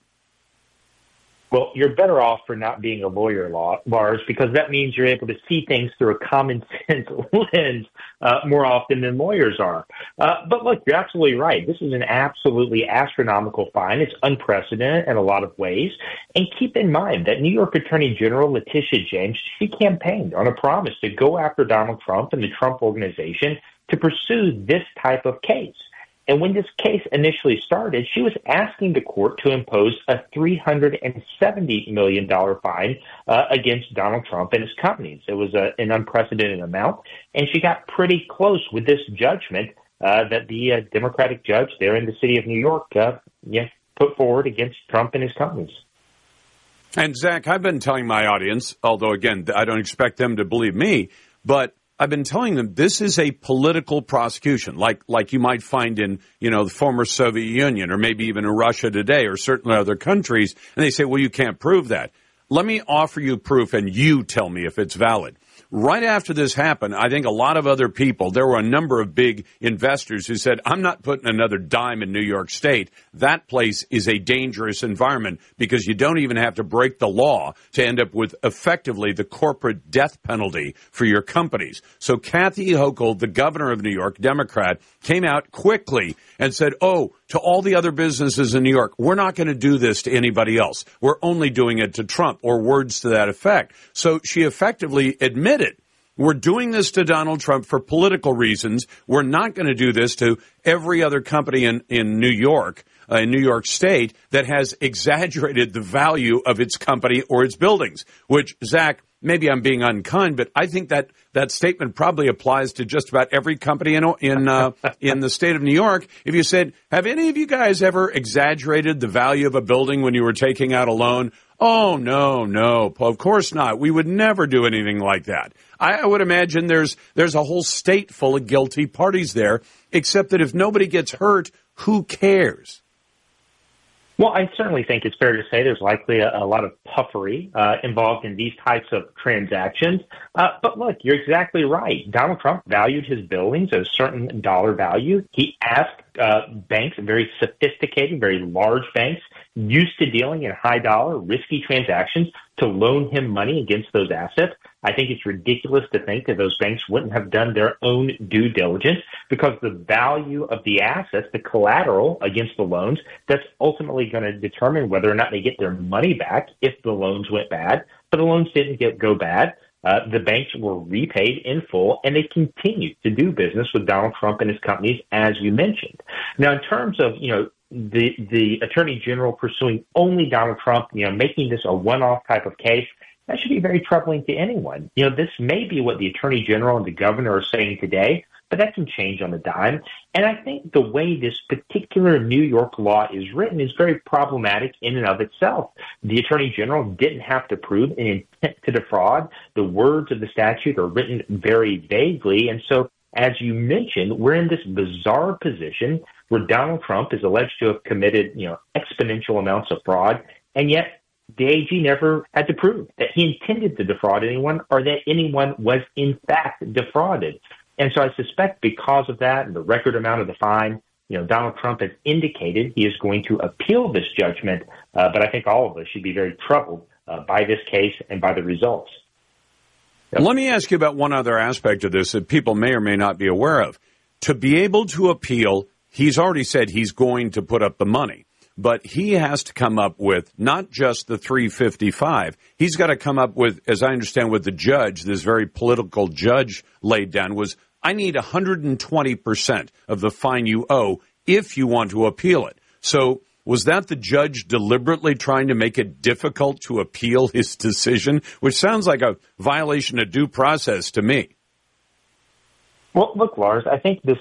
Well, you're better off for not being a lawyer, Lars, because that means you're able to see things through a common [LAUGHS] sense lens uh, more often than lawyers are. Uh, but look, you're absolutely right. This is an absolutely astronomical fine. It's unprecedented in a lot of ways. And keep in mind that New York Attorney General Letitia James, she campaigned on a promise to go after Donald Trump and the Trump organization to pursue this type of case. And when this case initially started, she was asking the court to impose a $370 million fine uh, against Donald Trump and his companies. It was a, an unprecedented amount. And she got pretty close with this judgment uh, that the uh, Democratic judge there in the city of New York uh, yeah, put forward against Trump and his companies. And Zach, I've been telling my audience, although again, I don't expect them to believe me, but I've been telling them this is a political prosecution, like like you might find in you know the former Soviet Union or maybe even in Russia today or certain other countries. And they say, well, you can't prove that. Let me offer you proof, and you tell me if it's valid. Right after this happened, I think a lot of other people, there were a number of big investors who said, I'm not putting another dime in New York State. That place is a dangerous environment because you don't even have to break the law to end up with effectively the corporate death penalty for your companies. So Kathy Hochul, the governor of New York, Democrat, came out quickly and said, Oh, to all the other businesses in New York, we're not going to do this to anybody else. We're only doing it to Trump or words to that effect. So she effectively admitted we're doing this to Donald Trump for political reasons. We're not going to do this to every other company in, in New York, uh, in New York State, that has [LAUGHS] exaggerated the value of its company or its buildings, which, Zach, maybe I'm being unkind, but I think that that statement probably applies to just about every company in in uh, in the state of New York. If you said, "Have any of you guys ever exaggerated the value of a building when you were taking out a loan?" Oh no, no, of course not. We would never do anything like that. I, I would imagine there's there's a whole state full of guilty parties there. Except that if nobody gets hurt, who cares? Well, I certainly think it's fair to say there's likely a, a lot of puffery uh, involved in these types of transactions. Uh, but look, you're exactly right. Donald Trump valued his buildings at a certain dollar value. He asked uh, banks, very sophisticated, very large banks, used to dealing in high dollar, risky transactions to loan him money against those assets. I think it's ridiculous to think that those banks wouldn't have done their own due diligence because the value of the assets, the collateral against the loans, that's ultimately going to determine whether or not they get their money back if the loans went bad. But the loans didn't get go bad. Uh, the banks were repaid in full, and they continued to do business with Donald Trump and his companies, as you mentioned. Now, in terms of you know the the attorney general pursuing only Donald Trump, you know, making this a one-off type of case, that should be very troubling to anyone. You know, this may be what the attorney general and the governor are saying today, but that can change on a dime. And I think the way this particular New York law is written is very problematic in and of itself. The attorney general didn't have to prove an intent to defraud. The words of the statute are written very vaguely, and so as you mentioned, we're in this bizarre position where Donald Trump is alleged to have committed, you know, exponential amounts of fraud, and yet the AG never had to prove that he intended to defraud anyone or that anyone was in fact defrauded. And so I suspect because of that and the record amount of the fine, you know, Donald Trump has indicated he is going to appeal this judgment. Uh, but I think all of us should be very troubled uh, by this case and by the results. Yep. Let me ask you about one other aspect of this that people may or may not be aware of. To be able to appeal, he's already said he's going to put up the money but he has to come up with not just the 355. He's got to come up with, as I understand what the judge, this very political judge laid down was, I need 120% of the fine you owe if you want to appeal it. So was that the judge deliberately trying to make it difficult to appeal his decision, which sounds like a violation of due process to me? Well, look, Lars, I think this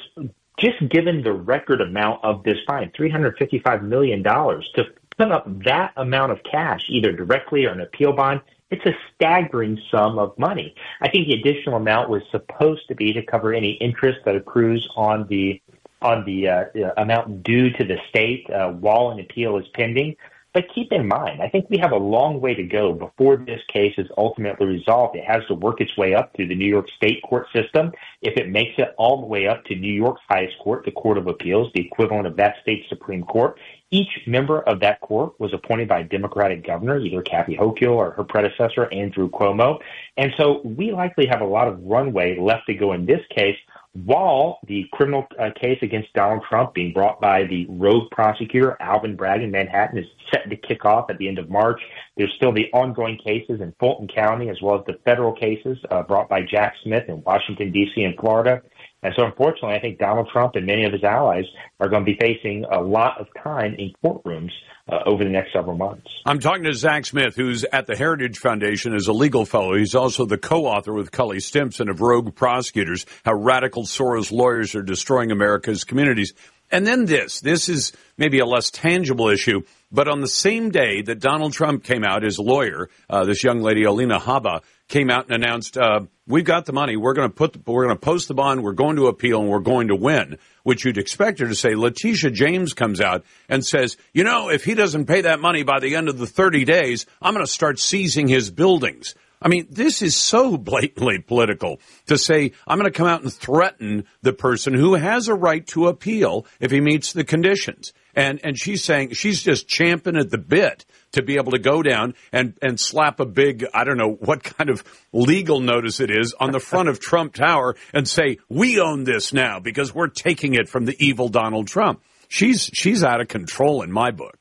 just given the record amount of this fine, $355 million, to put up that amount of cash, either directly or an appeal bond, it's a staggering sum of money. I think the additional amount was supposed to be to cover any interest that accrues on the on the uh, amount due to the state uh, while an appeal is pending. But keep in mind, I think we have a long way to go before this case is ultimately resolved. It has to work its way up through the New York State court system. If it makes it all the way up to New York's highest court, the Court of Appeals, the equivalent of that state's Supreme Court, each member of that court was appointed by a Democratic governor, either Kathy Hochul or her predecessor, Andrew Cuomo. And so we likely have a lot of runway left to go in this case while the criminal uh, case against Donald Trump being brought by the rogue prosecutor Alvin Bragg in Manhattan is set to kick off at the end of March. There's still the ongoing cases in Fulton County as well as the federal cases uh, brought by Jack Smith in Washington, D.C. and Florida. And so, unfortunately, I think Donald Trump and many of his allies are going to be facing a lot of time in courtrooms uh, over the next several months. I'm talking to Zach Smith, who's at the Heritage Foundation as a legal fellow. He's also the co-author with Cully Stimson of Rogue Prosecutors: How Radical Soros Lawyers Are Destroying America's Communities. And then this. This is maybe a less tangible issue, but on the same day that Donald Trump came out, his lawyer, uh, this young lady, Alina Habba, came out and announced, uh, "We've got the money. We're going to put, the, we're going to post the bond. We're going to appeal, and we're going to win." Which you'd expect her to say. Letitia James comes out and says, "You know, if he doesn't pay that money by the end of the 30 days, I'm going to start seizing his buildings." I mean, this is so blatantly political to say, I'm going to come out and threaten the person who has a right to appeal if he meets the conditions. And, and she's saying she's just champing at the bit to be able to go down and, and slap a big, I don't know what kind of legal notice it is on the front of Trump Tower and say, we own this now because we're taking it from the evil Donald Trump. She's, she's out of control in my book.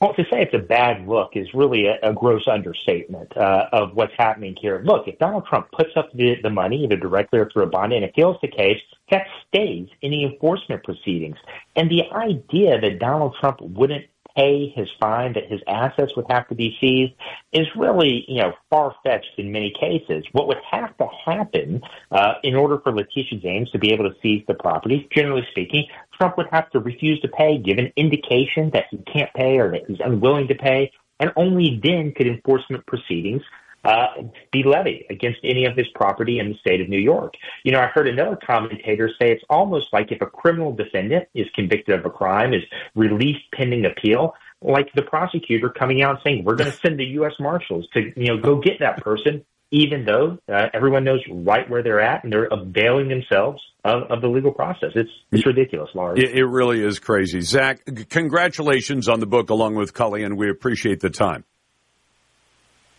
Well, to say it's a bad look is really a, a gross understatement uh, of what's happening here. Look, if Donald Trump puts up the, the money, either directly or through a bond, and appeals the case, that stays in the enforcement proceedings. And the idea that Donald Trump wouldn't pay his fine, that his assets would have to be seized, is really, you know, far fetched in many cases. What would have to happen uh, in order for Letitia James to be able to seize the property, generally speaking, Trump would have to refuse to pay, give an indication that he can't pay or that he's unwilling to pay, and only then could enforcement proceedings uh, be levied against any of his property in the state of New York. You know, I heard another commentator say it's almost like if a criminal defendant is convicted of a crime, is released pending appeal, like the prosecutor coming out saying, we're going to send the U.S. Marshals to, you know, go get that person even though uh, everyone knows right where they're at and they're availing themselves of, of the legal process. It's it's ridiculous, Lars. It, it really is crazy. Zach, congratulations on the book along with Cully, and we appreciate the time.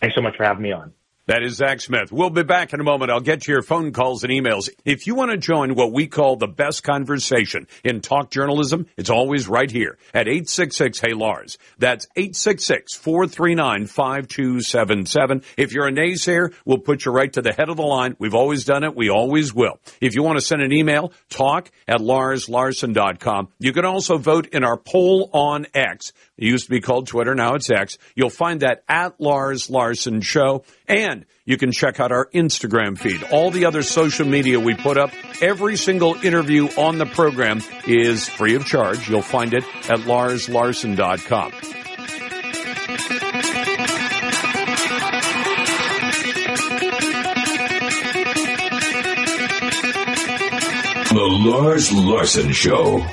Thanks so much for having me on. That is Zach Smith. We'll be back in a moment. I'll get to your phone calls and emails. If you want to join what we call the best conversation in talk journalism, it's always right here at 866 Hey Lars. That's 866 439 5277. If you're a naysayer, we'll put you right to the head of the line. We've always done it. We always will. If you want to send an email, talk at larslarson.com. You can also vote in our poll on X. It used to be called Twitter. Now it's X. You'll find that at Lars Larson Show. And you can check out our Instagram feed. All the other social media we put up, every single interview on the program is free of charge. You'll find it at larslarson.com. The Lars Larson Show.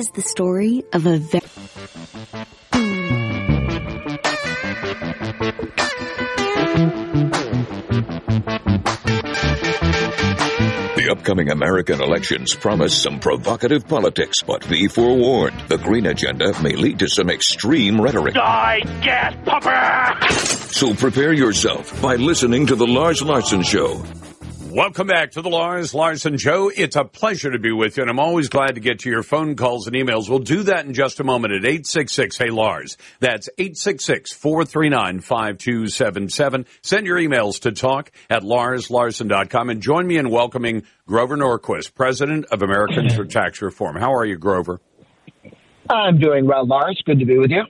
Is the story of a very The upcoming American elections promise some provocative politics, but be forewarned, the green agenda may lead to some extreme rhetoric. Die, gas pumper! So prepare yourself by listening to The Lars Larson Show. Welcome back to the Lars Larson Show. It's a pleasure to be with you, and I'm always glad to get to your phone calls and emails. We'll do that in just a moment at 866 Hey Lars. That's 866 439 5277. Send your emails to talk at larslarson.com and join me in welcoming Grover Norquist, President of Americans for Tax Reform. How are you, Grover? I'm doing well, Lars. Good to be with you.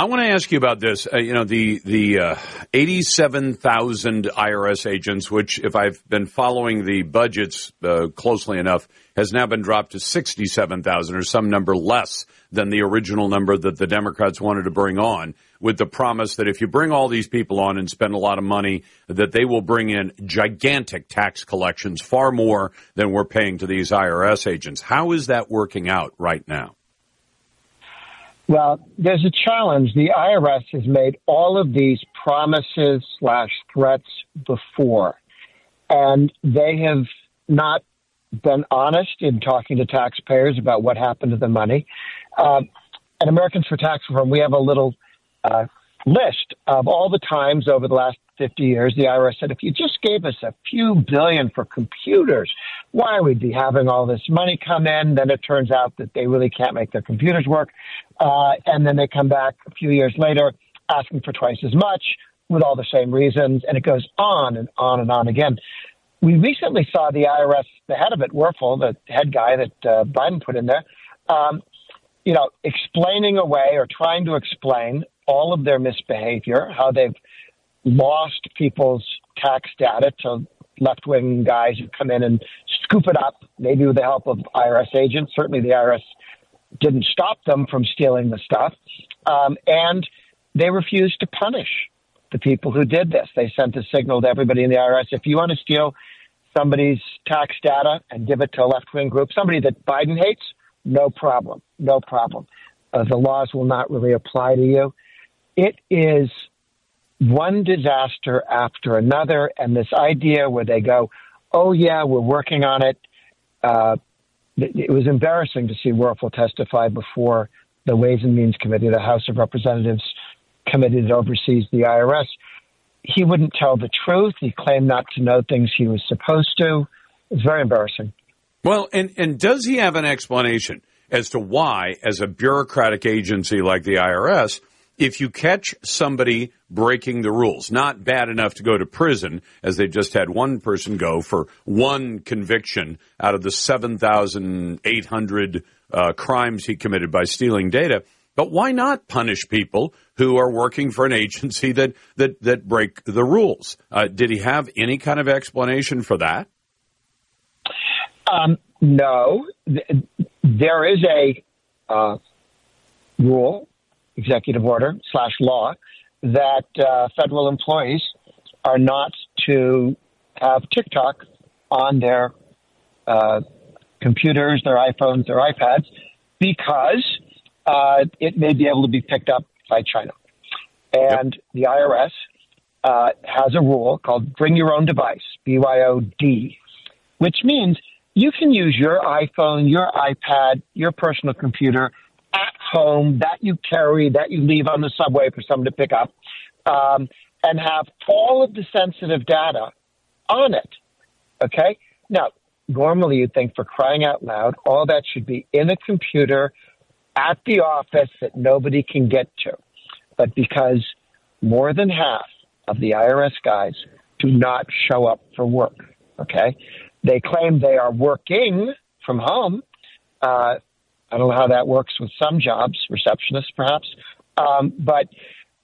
I want to ask you about this. Uh, you know, the the uh, eighty-seven thousand IRS agents, which, if I've been following the budgets uh, closely enough, has now been dropped to sixty-seven thousand, or some number less than the original number that the Democrats wanted to bring on, with the promise that if you bring all these people on and spend a lot of money, that they will bring in gigantic tax collections, far more than we're paying to these IRS agents. How is that working out right now? Well, there's a challenge. The IRS has made all of these promises slash threats before, and they have not been honest in talking to taxpayers about what happened to the money. Uh, at Americans for Tax Reform, we have a little uh, list of all the times over the last 50 years the IRS said, if you just gave us a few billion for computers, why we'd be having all this money come in. Then it turns out that they really can't make their computers work. Uh, and then they come back a few years later asking for twice as much with all the same reasons. And it goes on and on and on again. We recently saw the IRS, the head of it, Werfel, the head guy that uh, Biden put in there, um, you know, explaining away or trying to explain all of their misbehavior, how they've lost people's tax data to left wing guys who come in and scoop it up, maybe with the help of IRS agents. Certainly, the IRS didn't stop them from stealing the stuff. Um, and they refused to punish the people who did this. They sent a signal to everybody in the IRS if you want to steal somebody's tax data and give it to a left wing group, somebody that Biden hates, no problem. No problem. Uh, the laws will not really apply to you. It is one disaster after another, and this idea where they go, "Oh yeah, we're working on it." Uh, it was embarrassing to see Werfel testify before the Ways and Means Committee, the House of Representatives committee that oversees the IRS. He wouldn't tell the truth. He claimed not to know things he was supposed to. It's very embarrassing. Well, and, and does he have an explanation as to why, as a bureaucratic agency like the IRS, if you catch somebody breaking the rules, not bad enough to go to prison, as they just had one person go for one conviction out of the 7,800 uh, crimes he committed by stealing data, but why not punish people who are working for an agency that that that break the rules? Uh, did he have any kind of explanation for that? Um, no, there is a uh, rule executive order slash law that uh, federal employees are not to have TikTok on their uh, computers, their iPhones, their iPads, because uh, it may be able to be picked up by China. And yep. the IRS uh, has a rule called Bring Your Own Device, BYOD, which means you can use your iPhone, your iPad, your personal computer at home that you carry, that you leave on the subway for someone to pick up, um, and have all of the sensitive data on it. Okay? Now, normally you'd think for crying out loud, all that should be in a computer at the office that nobody can get to. But because more than half of the IRS guys do not show up for work, okay? They claim they are working from home. Uh, I don't know how that works with some jobs, receptionists perhaps, um, but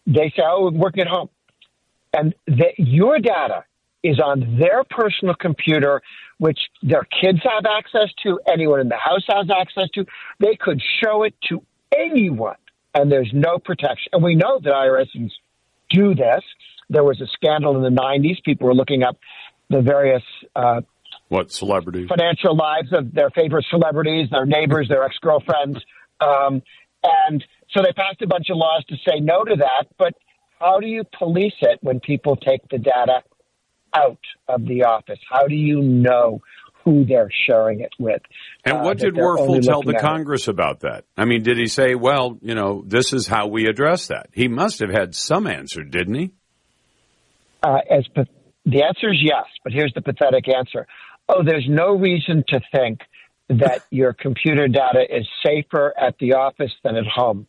they say, oh, we're working at home. And the, your data is on their personal computer, which their kids have access to, anyone in the house has access to. They could show it to anyone, and there's no protection. And we know that IRSs do this. There was a scandal in the 90s. People were looking up the various uh, what celebrities financial lives of their favorite celebrities, their neighbors, their ex girlfriends, um, and so they passed a bunch of laws to say no to that. But how do you police it when people take the data out of the office? How do you know who they're sharing it with? And what uh, did Werfel tell the Congress it? about that? I mean, did he say, well, you know, this is how we address that? He must have had some answer, didn't he? Uh, as the answer is yes, but here's the pathetic answer. Oh, there's no reason to think that your computer data is safer at the office than at home.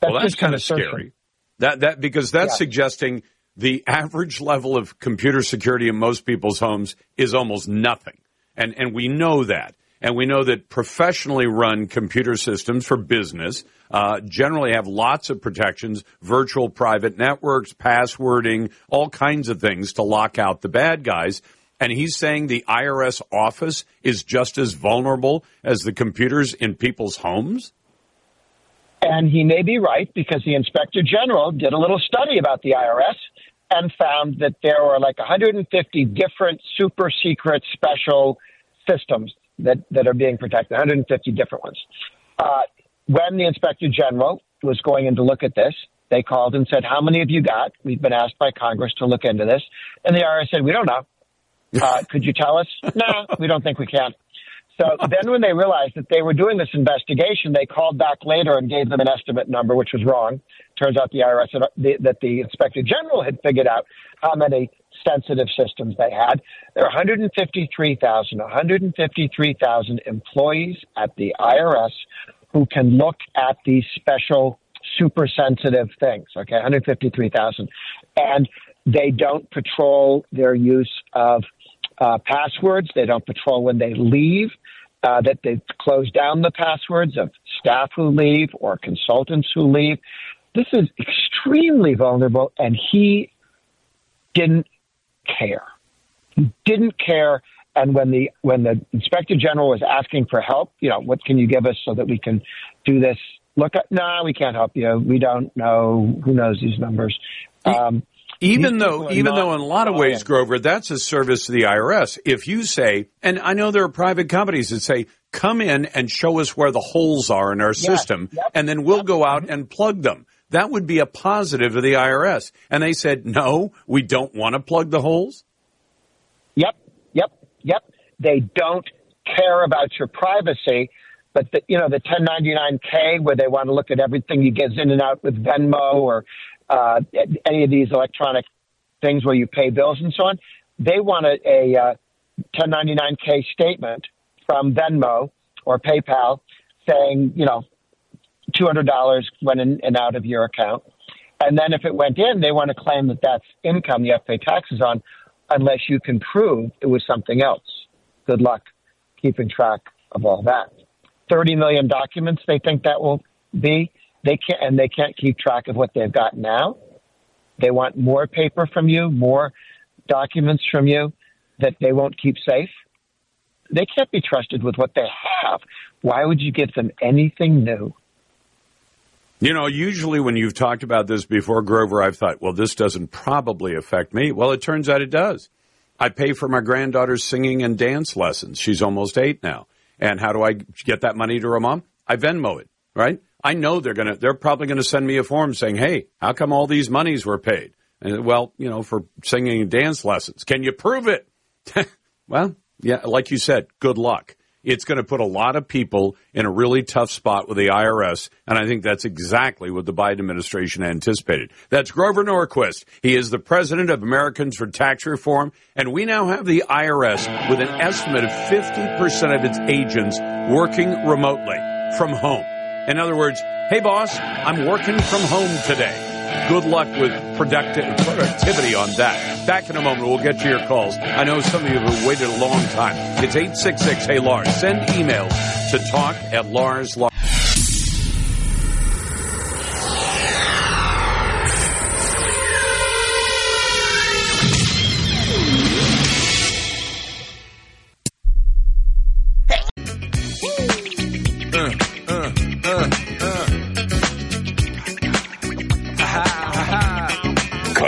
That's well, that's kind of scary. That that because that's yeah. suggesting the average level of computer security in most people's homes is almost nothing, and and we know that. And we know that professionally run computer systems for business uh, generally have lots of protections, virtual private networks, passwording, all kinds of things to lock out the bad guys. And he's saying the IRS office is just as vulnerable as the computers in people's homes? And he may be right because the inspector general did a little study about the IRS and found that there were like 150 different super secret special systems that, that are being protected, 150 different ones. Uh, when the inspector general was going in to look at this, they called and said, How many have you got? We've been asked by Congress to look into this. And the IRS said, We don't know. Uh, could you tell us? [LAUGHS] no, [LAUGHS] we don't think we can. So then when they realized that they were doing this investigation, they called back later and gave them an estimate number, which was wrong. Turns out the IRS, had, the, that the inspector general had figured out how many sensitive systems they had. There are 153,000, 153,000 employees at the IRS who can look at these special super sensitive things. Okay, 153,000. And they don't patrol their use of uh, passwords. They don't patrol when they leave. Uh, that they close down the passwords of staff who leave or consultants who leave. This is extremely vulnerable, and he didn't care. He didn't care. And when the when the inspector general was asking for help, you know, what can you give us so that we can do this? Look, at, no, nah, we can't help you. We don't know. Who knows these numbers? Um, even though, even though in a lot of ways, Grover, that's a service to the IRS. If you say, and I know there are private companies that say, come in and show us where the holes are in our yes, system, yep, and then we'll yep. go out and plug them. That would be a positive of the IRS. And they said, no, we don't want to plug the holes. Yep, yep, yep. They don't care about your privacy. But the, you know the 1099K, where they want to look at everything you get in and out with Venmo or uh, any of these electronic things where you pay bills and so on, they want a, a uh, 1099K statement from Venmo or PayPal saying, you know, $200 went in and out of your account. And then if it went in, they want to claim that that's income you have to pay taxes on unless you can prove it was something else. Good luck keeping track of all that. 30 million documents they think that will be. They can't, and they can't keep track of what they've got now. They want more paper from you, more documents from you that they won't keep safe. They can't be trusted with what they have. Why would you give them anything new? You know, usually when you've talked about this before, Grover, I've thought, well, this doesn't probably affect me. Well, it turns out it does. I pay for my granddaughter's singing and dance lessons. She's almost eight now. And how do I get that money to her mom? I Venmo it, right? I know they're gonna, they're probably gonna send me a form saying, hey, how come all these monies were paid? And well, you know, for singing and dance lessons. Can you prove it? [LAUGHS] well, yeah, like you said, good luck. It's going to put a lot of people in a really tough spot with the IRS, and I think that's exactly what the Biden administration anticipated. That's Grover Norquist. He is the president of Americans for Tax Reform, and we now have the IRS with an estimate of 50% of its agents working remotely from home. In other words, hey boss, I'm working from home today. Good luck with productivity on that. Back in a moment, we'll get to your calls. I know some of you have waited a long time. It's 866 Hey Lars. Send emails to talk at Lars.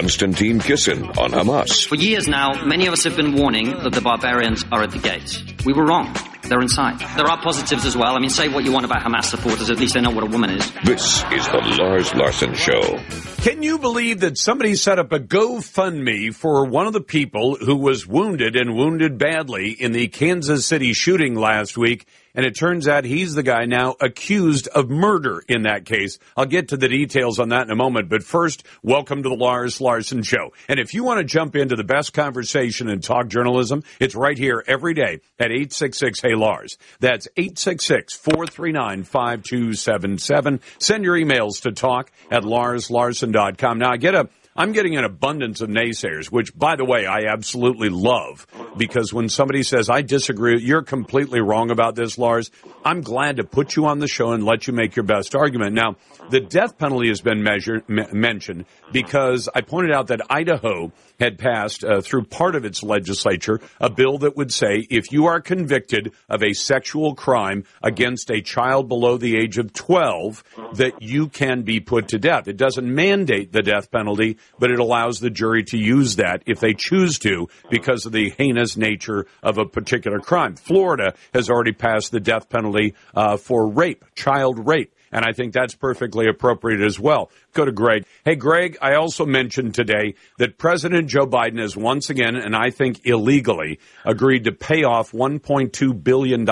Konstantin Kisin on Hamas. For years now, many of us have been warning that the barbarians are at the gates. We were wrong. They're inside. There are positives as well. I mean, say what you want about Hamas supporters, at least they know what a woman is. This is the Lars Larson Show. Can you believe that somebody set up a GoFundMe for one of the people who was wounded and wounded badly in the Kansas City shooting last week? And it turns out he's the guy now accused of murder in that case. I'll get to the details on that in a moment. But first, welcome to the Lars Larson Show. And if you want to jump into the best conversation in talk journalism, it's right here every day at 866 Hey Lars. That's 866 439 5277. Send your emails to talk at larslarson.com. Now, I get a I'm getting an abundance of naysayers, which, by the way, I absolutely love because when somebody says, I disagree, you're completely wrong about this, Lars, I'm glad to put you on the show and let you make your best argument. Now, the death penalty has been measured, m- mentioned because I pointed out that Idaho had passed uh, through part of its legislature a bill that would say if you are convicted of a sexual crime against a child below the age of 12 that you can be put to death. It doesn't mandate the death penalty, but it allows the jury to use that if they choose to because of the heinous nature of a particular crime. Florida has already passed the death penalty uh, for rape, child rape. And I think that's perfectly appropriate as well. Go to Greg. Hey, Greg, I also mentioned today that President Joe Biden has once again, and I think illegally, agreed to pay off $1.2 billion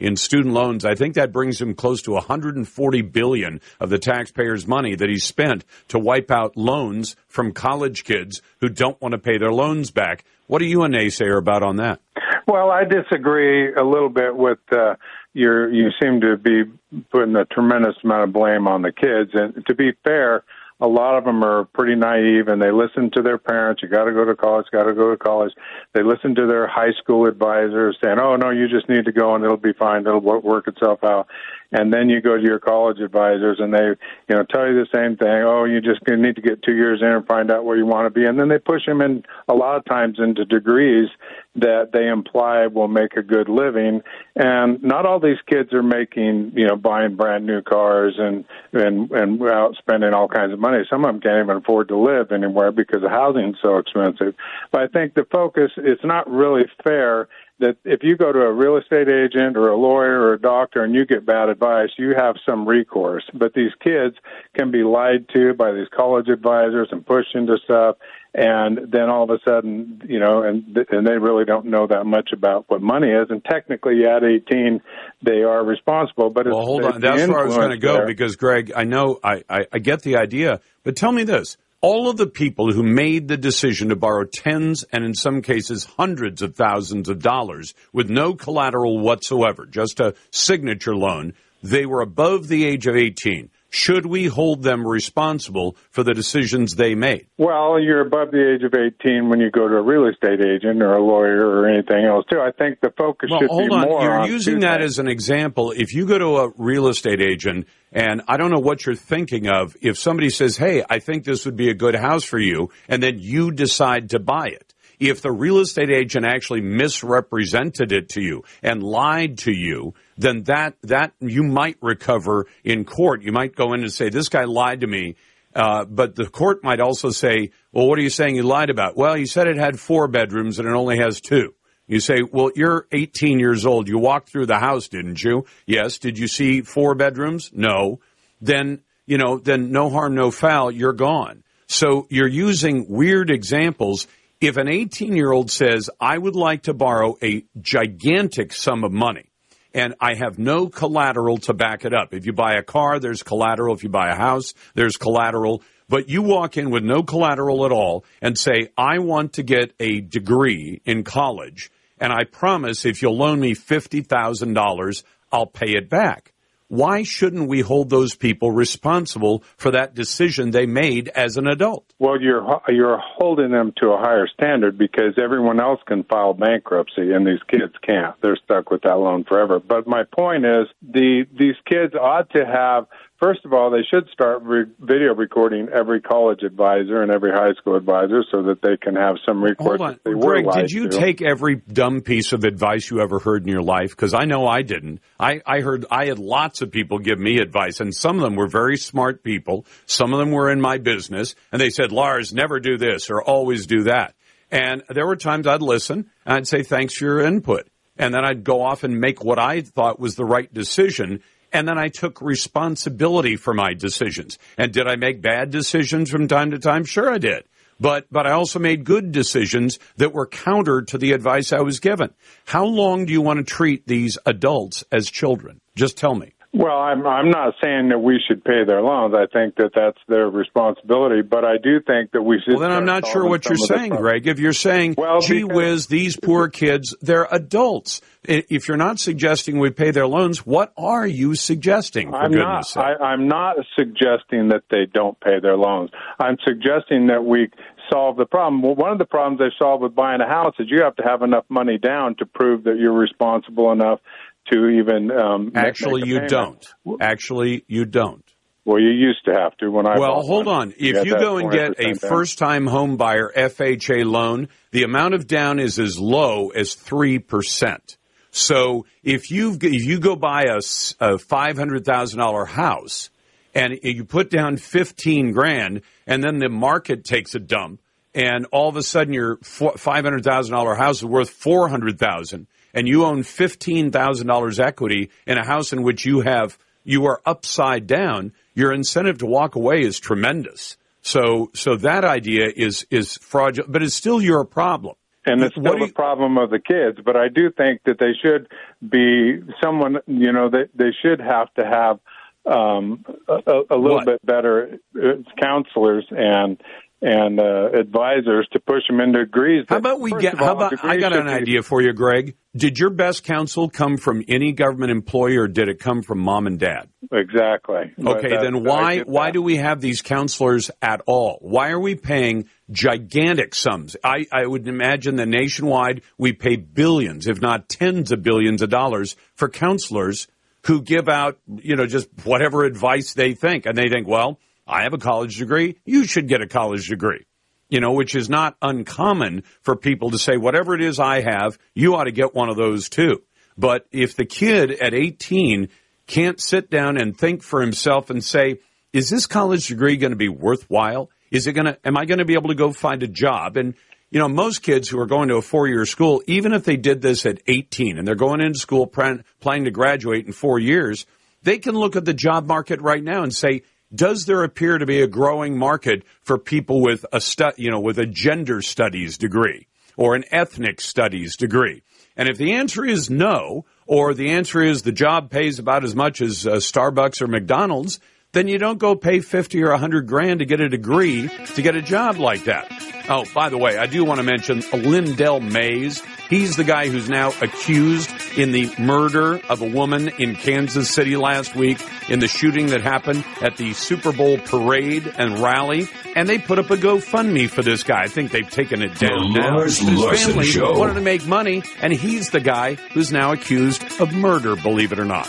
in student loans. I think that brings him close to 140 billion of the taxpayers' money that he spent to wipe out loans from college kids who don't want to pay their loans back. What are you a naysayer about on that? Well, I disagree a little bit with uh, you're you seem to be putting a tremendous amount of blame on the kids. And to be fair, a lot of them are pretty naive and they listen to their parents. You got to go to college, got to go to college. They listen to their high school advisors saying, "Oh no, you just need to go and it'll be fine. It'll work itself out." And then you go to your college advisors and they, you know, tell you the same thing. Oh, you just need to get two years in and find out where you want to be. And then they push them in a lot of times into degrees that they imply will make a good living. And not all these kids are making, you know, buying brand new cars and and and out spending all kinds of money. Some of them can't even afford to live anywhere because the housing is so expensive. But I think the focus it's not really fair that if you go to a real estate agent or a lawyer or a doctor and you get bad advice, you have some recourse. But these kids can be lied to by these college advisors and pushed into stuff and then all of a sudden, you know, and and they really don't know that much about what money is. And technically, at 18, they are responsible. But well, hold on, that's where I was going to go there. because Greg, I know I, I I get the idea, but tell me this: all of the people who made the decision to borrow tens and in some cases hundreds of thousands of dollars with no collateral whatsoever, just a signature loan, they were above the age of 18 should we hold them responsible for the decisions they made? Well, you're above the age of 18 when you go to a real estate agent or a lawyer or anything else, too. I think the focus well, should hold be on. more You're on using that as an example. If you go to a real estate agent, and I don't know what you're thinking of, if somebody says, hey, I think this would be a good house for you, and then you decide to buy it if the real estate agent actually misrepresented it to you and lied to you, then that that you might recover in court. You might go in and say, "This guy lied to me." Uh, but the court might also say, "Well, what are you saying you lied about?" Well, you said it had four bedrooms and it only has two. You say, "Well, you're 18 years old. You walked through the house, didn't you?" Yes. Did you see four bedrooms? No. Then you know, then no harm, no foul. You're gone. So you're using weird examples. If an 18 year old says, I would like to borrow a gigantic sum of money and I have no collateral to back it up. If you buy a car, there's collateral. If you buy a house, there's collateral. But you walk in with no collateral at all and say, I want to get a degree in college and I promise if you'll loan me $50,000, I'll pay it back why shouldn't we hold those people responsible for that decision they made as an adult? Well, you're you're holding them to a higher standard because everyone else can file bankruptcy and these kids can't. They're stuck with that loan forever. But my point is, the these kids ought to have First of all, they should start re- video recording every college advisor and every high school advisor so that they can have some recourse. Hold on. Greg, did you to. take every dumb piece of advice you ever heard in your life? Because I know I didn't. I, I heard I had lots of people give me advice, and some of them were very smart people. Some of them were in my business, and they said, "Lars, never do this or always do that." And there were times I'd listen and I'd say, "Thanks for your input." And then I'd go off and make what I thought was the right decision and then I took responsibility for my decisions. And did I make bad decisions from time to time? Sure, I did. But, but I also made good decisions that were counter to the advice I was given. How long do you want to treat these adults as children? Just tell me. Well, I'm I'm not saying that we should pay their loans. I think that that's their responsibility, but I do think that we should. Well, then I'm not sure what you're saying, Greg. If you're saying, well, "Gee whiz, these poor kids, they're adults," if you're not suggesting we pay their loans, what are you suggesting? I'm not. I, I'm not suggesting that they don't pay their loans. I'm suggesting that we solve the problem. Well, one of the problems they solve with buying a house is you have to have enough money down to prove that you're responsible enough to even um, actually make you don't. Actually you don't. well you used to have to when i well hold one. on. If you go and get a first time home buyer fha loan the amount of down is as low as 3% so if you if you go buy a, a $500000 house and you put down 15 grand and then the market takes a dump and all of a sudden your $500000 house is worth 400000 and you own $15,000 equity in a house in which you have you are upside down, your incentive to walk away is tremendous. So so that idea is is fraudulent, but it's still your problem. And it's still the problem of the kids, but I do think that they should be someone, you know, they they should have to have um, a, a little what? bit better uh, counselors and and uh, advisors to push them into degrees. How about we get? How about I got an idea for you, Greg. Did your best counsel come from any government employee, or did it come from mom and dad? Exactly. Okay, then why why do we have these counselors at all? Why are we paying gigantic sums? I, I would imagine that nationwide we pay billions, if not tens of billions of dollars for counselors who give out, you know, just whatever advice they think, and they think, well I have a college degree. You should get a college degree. You know, which is not uncommon for people to say, whatever it is I have, you ought to get one of those too. But if the kid at 18 can't sit down and think for himself and say, is this college degree going to be worthwhile? Is it going to, am I going to be able to go find a job? And, you know, most kids who are going to a four year school, even if they did this at 18 and they're going into school planning to graduate in four years, they can look at the job market right now and say, does there appear to be a growing market for people with a stu- you know with a gender studies degree or an ethnic studies degree? And if the answer is no, or the answer is the job pays about as much as uh, Starbucks or McDonald's, then you don't go pay 50 or 100 grand to get a degree to get a job like that. Oh, by the way, I do want to mention Lyndell Mays. He's the guy who's now accused in the murder of a woman in Kansas City last week, in the shooting that happened at the Super Bowl parade and rally. And they put up a GoFundMe for this guy. I think they've taken it down the now. His family Show. wanted to make money, and he's the guy who's now accused of murder, believe it or not.